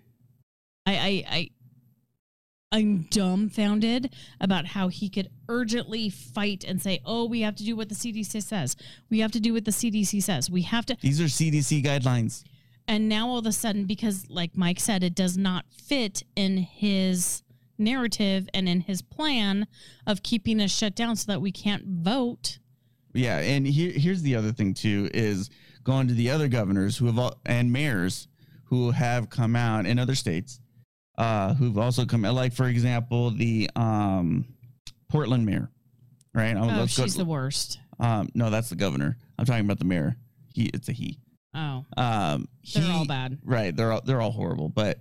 I I I I'm dumbfounded about how he could urgently fight and say, "Oh, we have to do what the CDC says. We have to do what the CDC says. We have to." These are CDC guidelines. And now all of a sudden, because like Mike said, it does not fit in his narrative and in his plan of keeping us shut down so that we can't vote. Yeah, and here here's the other thing too is going to the other governors who have all, and mayors who have come out in other states, uh, who've also come out. Like for example, the um, Portland mayor, right? Oh, let's go- she's the worst. um, no, that's the governor. I'm talking about the mayor. He, it's a he. Oh, Um, they're he- all bad. Right. They're all they're all horrible. But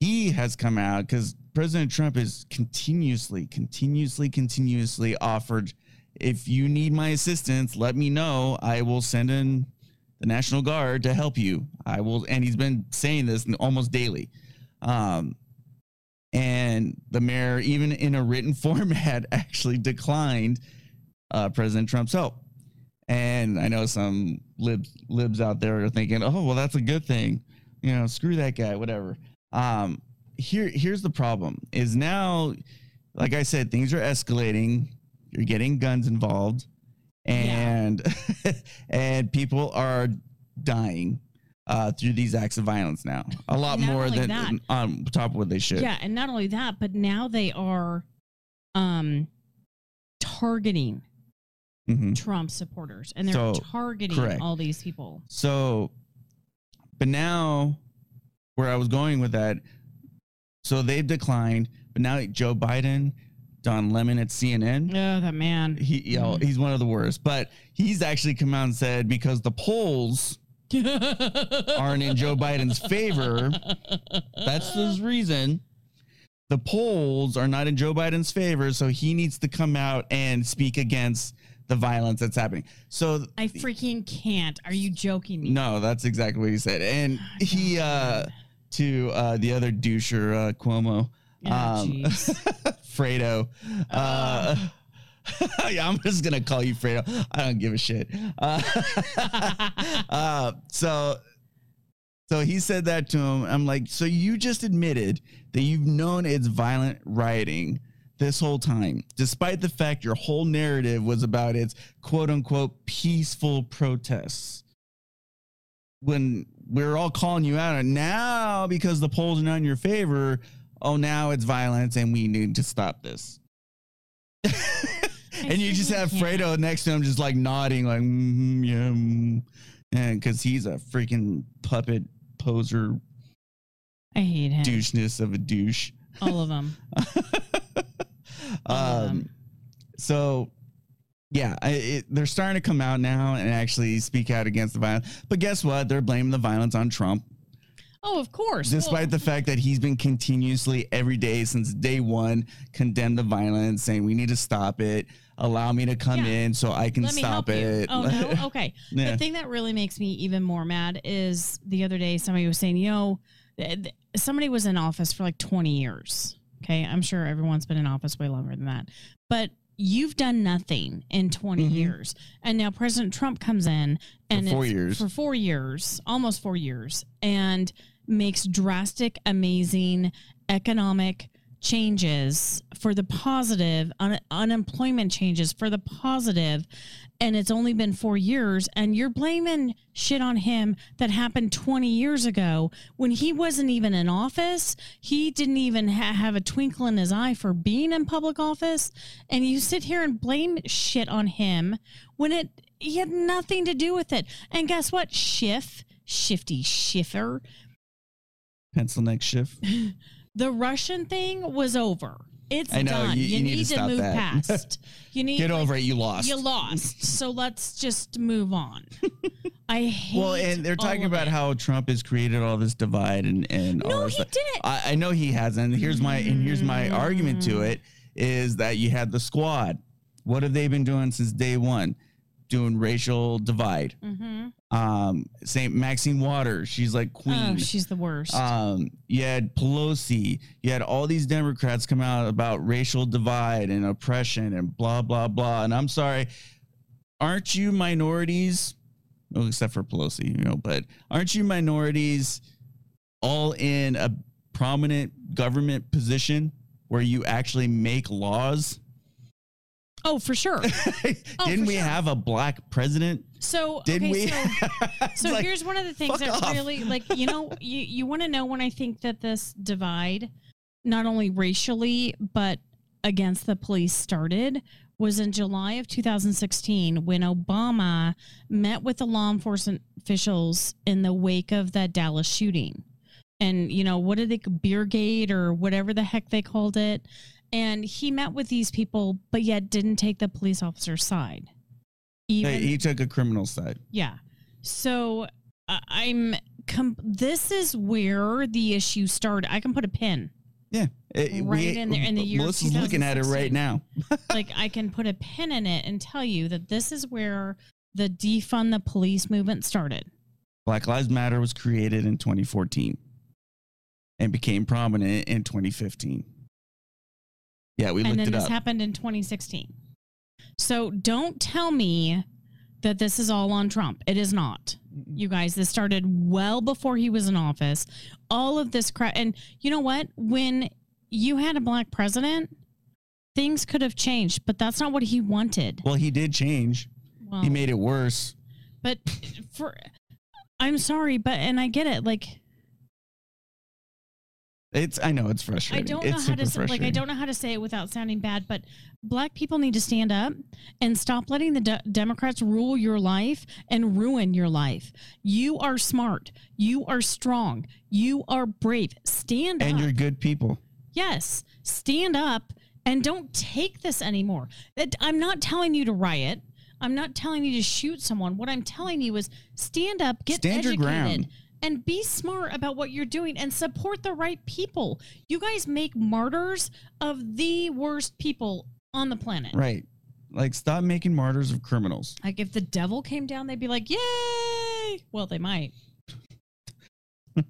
he has come out because President Trump is continuously, continuously, continuously offered. If you need my assistance, let me know. I will send in the National Guard to help you. I will, and he's been saying this almost daily. Um, and the mayor, even in a written format, actually declined uh, President Trump's help. And I know some libs libs out there are thinking, "Oh, well, that's a good thing." You know, screw that guy, whatever. Um, here, here's the problem: is now, like I said, things are escalating. You're getting guns involved, and and people are dying uh, through these acts of violence now. A lot more than that- on top of what they should. Yeah, and not only that, but now they are um targeting Mhm. Trump supporters and they're So, targeting correct. all these people. So, but now where I was going with that, so they've declined, but now Joe Biden, Don Lemon at CNN, Oh, that man. he you know, he's one of the worst, but he's actually come out and said because the polls aren't in Joe Biden's favor, that's his reason. The polls are not in Joe Biden's favor, so he needs to come out and speak against the violence that's happening. So I freaking can't. Are you joking me? no, that's exactly what he said. And he uh to uh the other doucher, uh Cuomo. Oh, um. Fredo. Uh yeah, I'm just gonna call you Fredo. I don't give a shit. Uh, uh so so he said that to him. I'm like, so you just admitted that you've known it's violent rioting this whole time, despite the fact your whole narrative was about its quote unquote peaceful protests. When we're all calling you out, and now because the polls are not in your favor, oh, now it's violence and we need to stop this. and you just have. Fredo next to him, just like nodding, like, mm, yeah, mm," and because he's a freaking puppet poser I hate him. doucheness of a douche. All of them. All of um, them. so yeah, I, it, they're starting to come out now and actually speak out against the violence. But guess what? They're blaming the violence on Trump, Oh, of course. despite the fact that he's been continuously every day since day one condemn the violence, saying we need to stop it. Allow me to come Yeah. in so I can Let me stop help you. it. Oh no. Okay. Yeah. The thing that really makes me even more mad is the other day somebody was saying, you know, th- th- somebody was in office for like 20 years. Okay. I'm sure everyone's been in office way longer than that. But you've done nothing in 20 Mhm. years. And now President Trump comes in and four it's- years. For four years, almost four years, and makes drastic, amazing economic changes for the positive, un- unemployment changes for the positive, and it's only been four years, and you're blaming shit on him that happened 20 years ago when he wasn't even in office. He didn't even ha- have a twinkle in his eye for being in public office, and you sit here and blame shit on him when it he had nothing to do with it. And guess what? Schiff, shifty shiffer, Pencil neck Schiff. the Russian thing was over. It's I know, done. you- You, you need need, to to, move that. past. You need Get like, over it. You lost. You lost. so let's just move on. I hate. Well, and they're talking about it. how Trump has created all this divide and and all No, this he stuff. didn't. I, I know he hasn't. Here's my and here's my argument to mm. it is that you had the squad. What have they been doing since day one? Doing racial divide. Mhm. Um, Saint Maxine Waters, she's like queen. Oh, she's the worst. um, you had Pelosi, you had all these Democrats come out about racial divide and oppression and blah blah blah. And I'm sorry, aren't you minorities? Well, except for Pelosi, you know, but aren't you minorities all in a prominent government position where you actually make laws? Oh, for sure. Oh, Didn't for we sure. have a black president? So Didn't okay, we? so So like, here's one of the things that off. really like you know you you want to know when I think that this divide not only racially but against the police started was in July of 2016 when Obama met with the law enforcement officials in the wake of that Dallas shooting. And you know, what did they beer gate or whatever the heck they called it? And he met with these people but yet didn't take the police officer's side. Even Hey, he took a criminal side. yeah. So uh, I'm. Com- this is where the issue started. I can put a pin. Yeah, It- Right in there in the year Melissa's looking at it right now. like I can put a pin in it and tell you that this is where the defund the police movement started. Black Lives Matter was created in 2014 and became prominent in 2015. Yeah, we and looked it up. And then this happened in 2016. So don't tell me that this is all on Trump. It is not. You guys, this started well before he was in office. All of this crap. And you know what? When you had a black president, things could have changed, but that's not what he wanted. well, he did change. Well, He made it worse. but for, I'm sorry, but, and I get it. Like, It's I know it's frustrating. I don't know it's how to say, like I don't know how to say it without sounding bad, but black people need to stand up and stop letting the de- Democrats rule your life and ruin your life. You are smart. You are strong. You are brave. Stand And up. And you're good people. yes, stand up and don't take this anymore. It- I'm not telling you to riot. I'm not telling you to shoot someone. What I'm telling you is stand up, get Stand your educated, ground. And be smart about what you're doing and support the right people. You guys make martyrs of the worst people on the planet. Right. Like stop making martyrs of criminals. Like if the devil came down, they'd be like, "Yay!" Well, they might. I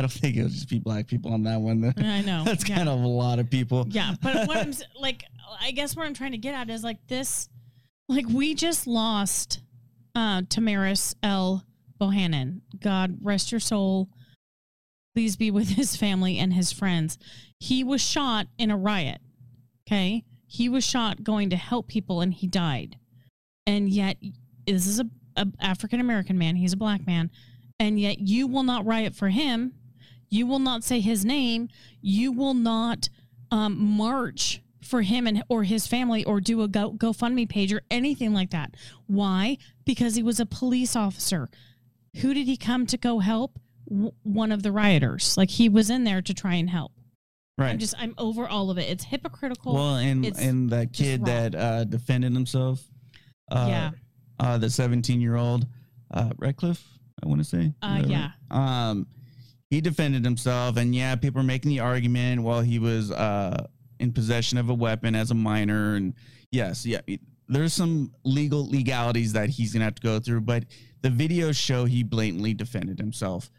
don't think it'll just be black people on that one. I know. That's yeah. kind of a lot of people. Yeah, but what I'm like, I guess what I'm trying to get at is like this, like we just lost uh Tamarris L. Bohannon. God rest your soul. Please be with his family and his friends. He was shot in a riot. Okay, he was shot going to help people, and he died. And yet, this is a, a African American man. He's a black man, and yet you will not riot for him. You will not say his name. You will not um, march for him and or his family or do a Go GoFundMe page or anything like that. Why? Because he was a police officer. Who did he come to go help? W- one of the rioters. Like he was in there to try and help. Right. I'm just I'm over all of it. It's hypocritical. well, and it's and that kid that uh, defended himself. Uh, Yeah. Uh, the 17 year old uh, Redcliffe, I want to say. Uh, yeah. right? Um, he defended himself, and yeah, people are making the argument while he was uh in possession of a weapon as a minor, and yes, yeah, there's some legal legalities that he's gonna have to go through, but the videos show he blatantly defended himself.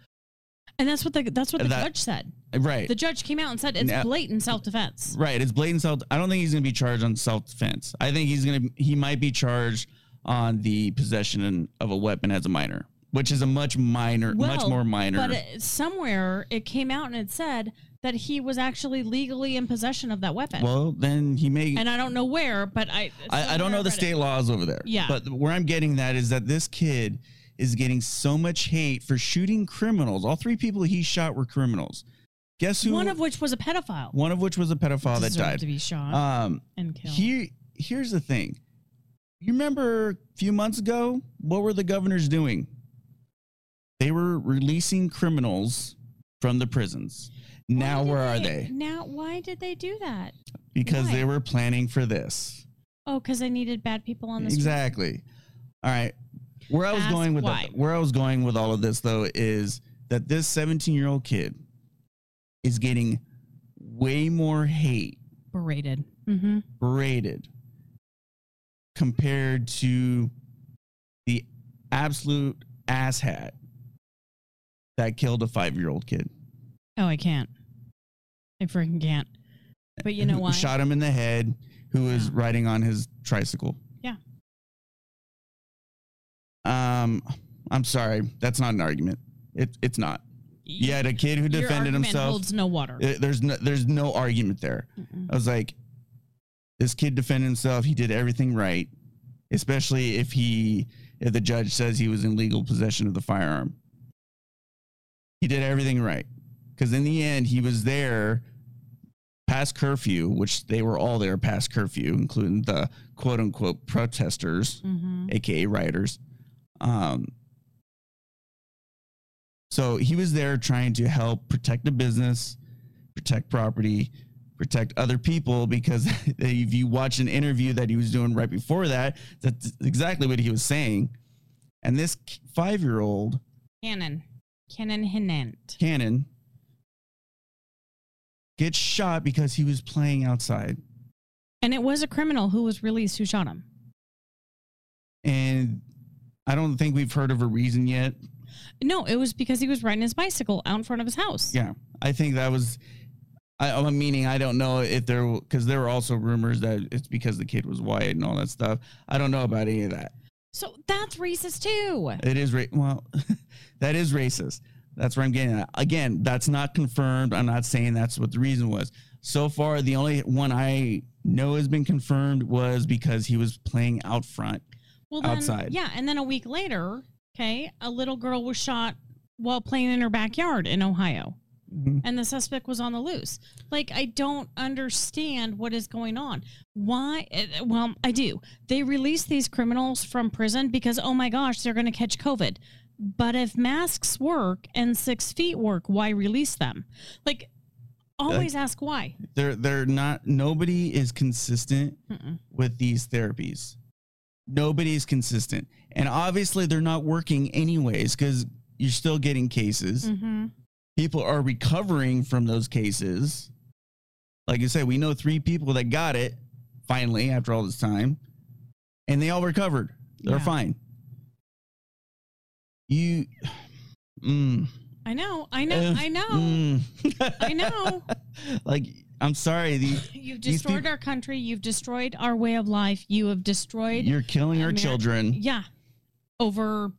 and that's what the that's what the that- judge said. Right. The judge came out and said it's Now- blatant self defense. Right. It's blatant self. I don't think he's going to be charged on self defense. I think he's going to, he might be charged on the possession of a weapon as a minor, which is a much minor, much more minor. But it, somewhere it came out and it said that he was actually legally in possession of that weapon. well, then he may. and I don't know where, but I I, I don't know the read it. state laws over there. Yeah. But where I'm getting that is that this kid is getting so much hate for shooting criminals. All three people he shot were criminals. Guess who? One of which was a pedophile. one of which was a pedophile that died. to be shot Um, and killed. Here, here's the thing. You remember a few months ago, what were the governors doing? They were releasing criminals from the prisons. Now Why did where are they? Now, why did they do that? Because they were planning for this. Oh, because they needed bad people on the street. Exactly. All right. Where I was Ask going with why. the, where I was going with all of this though is that this 17 year old kid is getting way more hate Berated. Mm-hmm. berated compared to the absolute asshat that killed a five year old kid. Oh, I can't. I freaking can't. But you know why? Shot him in the head, who was Yeah. riding on his tricycle. Yeah. Um, I'm sorry. That's not an argument. It, it's not. You had a kid who defended himself. holds no water. Uh, There's no, there's no argument there. Mm-mm. I was like, this kid defended himself. He did everything right, especially if he, if the judge says he was in legal possession of the firearm. He did everything right. Because in the end, he was there past curfew, which they were all there past curfew, including the quote unquote protesters, Mm-hmm. aka rioters. Um, so he was there trying to help protect the business, protect property, protect other people. Because if you watch an interview that he was doing right before that, that's exactly what he was saying. And this five year old Cannon. Cannon Hinnant. Cannon gets shot because he was playing outside. And it was a criminal who was released who shot him. And I don't think we've heard of a reason yet. No, it was because he was riding his bicycle out in front of his house. Yeah, I think that was. I, I'm meaning I don't know if there because there were also rumors that it's because the kid was white and all that stuff. I don't know about any of that. So that's racist too. It is ra- well, that is racist. That's where I'm getting at. Again, that's not confirmed. I'm not saying that's what the reason was. So far, the only one I know has been confirmed was because he was playing out front. Well, then, Outside. Yeah, and then a week later, okay, a little girl was shot while playing in her backyard in Ohio, and the suspect was on the loose. Like, I don't understand what is going on. Why? uh, Well, I do. They release these criminals from prison because, oh my gosh, they're going to catch COVID. But if masks work and six feet work, why release them? Like, always ask why. They're they're not. Nobody is consistent Mm-mm. with these therapies. Nobody's consistent. And obviously they're not working anyways because you're still getting cases. Mm-hmm. People are recovering from those cases. Like I said, we know three people that got it finally after all this time, and they all recovered. They're Yeah. fine. You, mm, I know. I know. eh, I know. mm. I know. like, I'm sorry. The, You've These destroyed our country. You've destroyed our way of life. You have destroyed. you're killing our children. yeah, over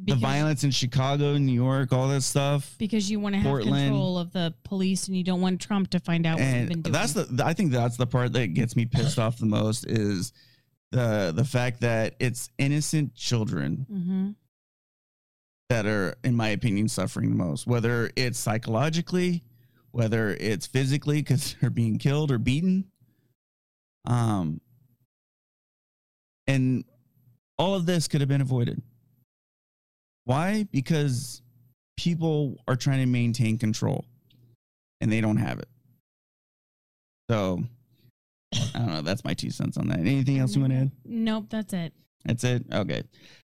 the violence in Chicago, New York, all that stuff. because you want to have Portland. control of the police and you don't want Trump to find out what you've been And doing. that's the I think that's the part that gets me pissed off the most is the the fact that it's innocent children hmm that are, in my opinion, suffering the most. Whether it's psychologically, whether it's physically because they're being killed or beaten. Um, and all of this could have been avoided. Why? Because people are trying to maintain control and they don't have it. So I don't know. That's my two cents on that. Anything else you want to add? Nope, that's it. That's it. Okay.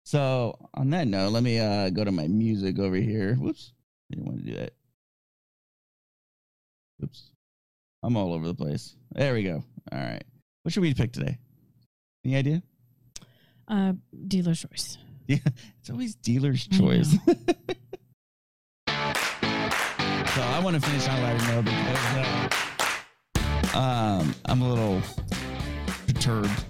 So on that note, let me uh go to my music over here. Whoops. I didn't want to do that. Oops. I'm all over the place. There we go. All right. What should we pick today? Any idea? Uh, dealer's choice. Yeah, it's always dealer's choice. so I want to finish on lighter note because uh, um, I'm a little perturbed,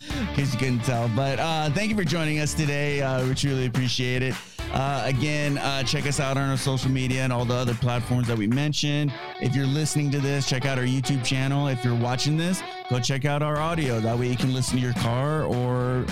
in case you couldn't tell. But uh, thank you for joining us today. Uh, we truly appreciate it. Uh, again, uh, check us out on our social media and all the other platforms that we mentioned. If you're listening to this, check out our YouTube channel. If you're watching this, go check out our audio. That way you can listen to your car or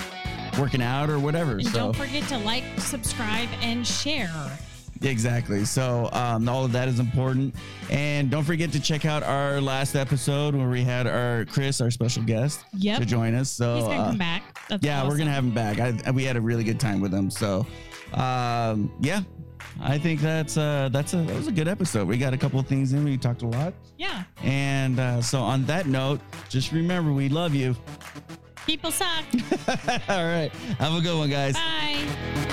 working out or whatever. And so don't forget to like, subscribe, and share. Exactly. So um, all of that is important, and don't forget to check out our last episode where we had our Chris, our special guest, Yep. to join us. So He's gonna uh, come back. That's yeah, we're gonna have him back. I, we had a really good time with him. So um, yeah, I think that's uh that's a that was a good episode. We got a couple of things in. We talked a lot, Yeah. and uh, so on that note, just remember we love you. People suck. All right, have a good one, guys. Bye.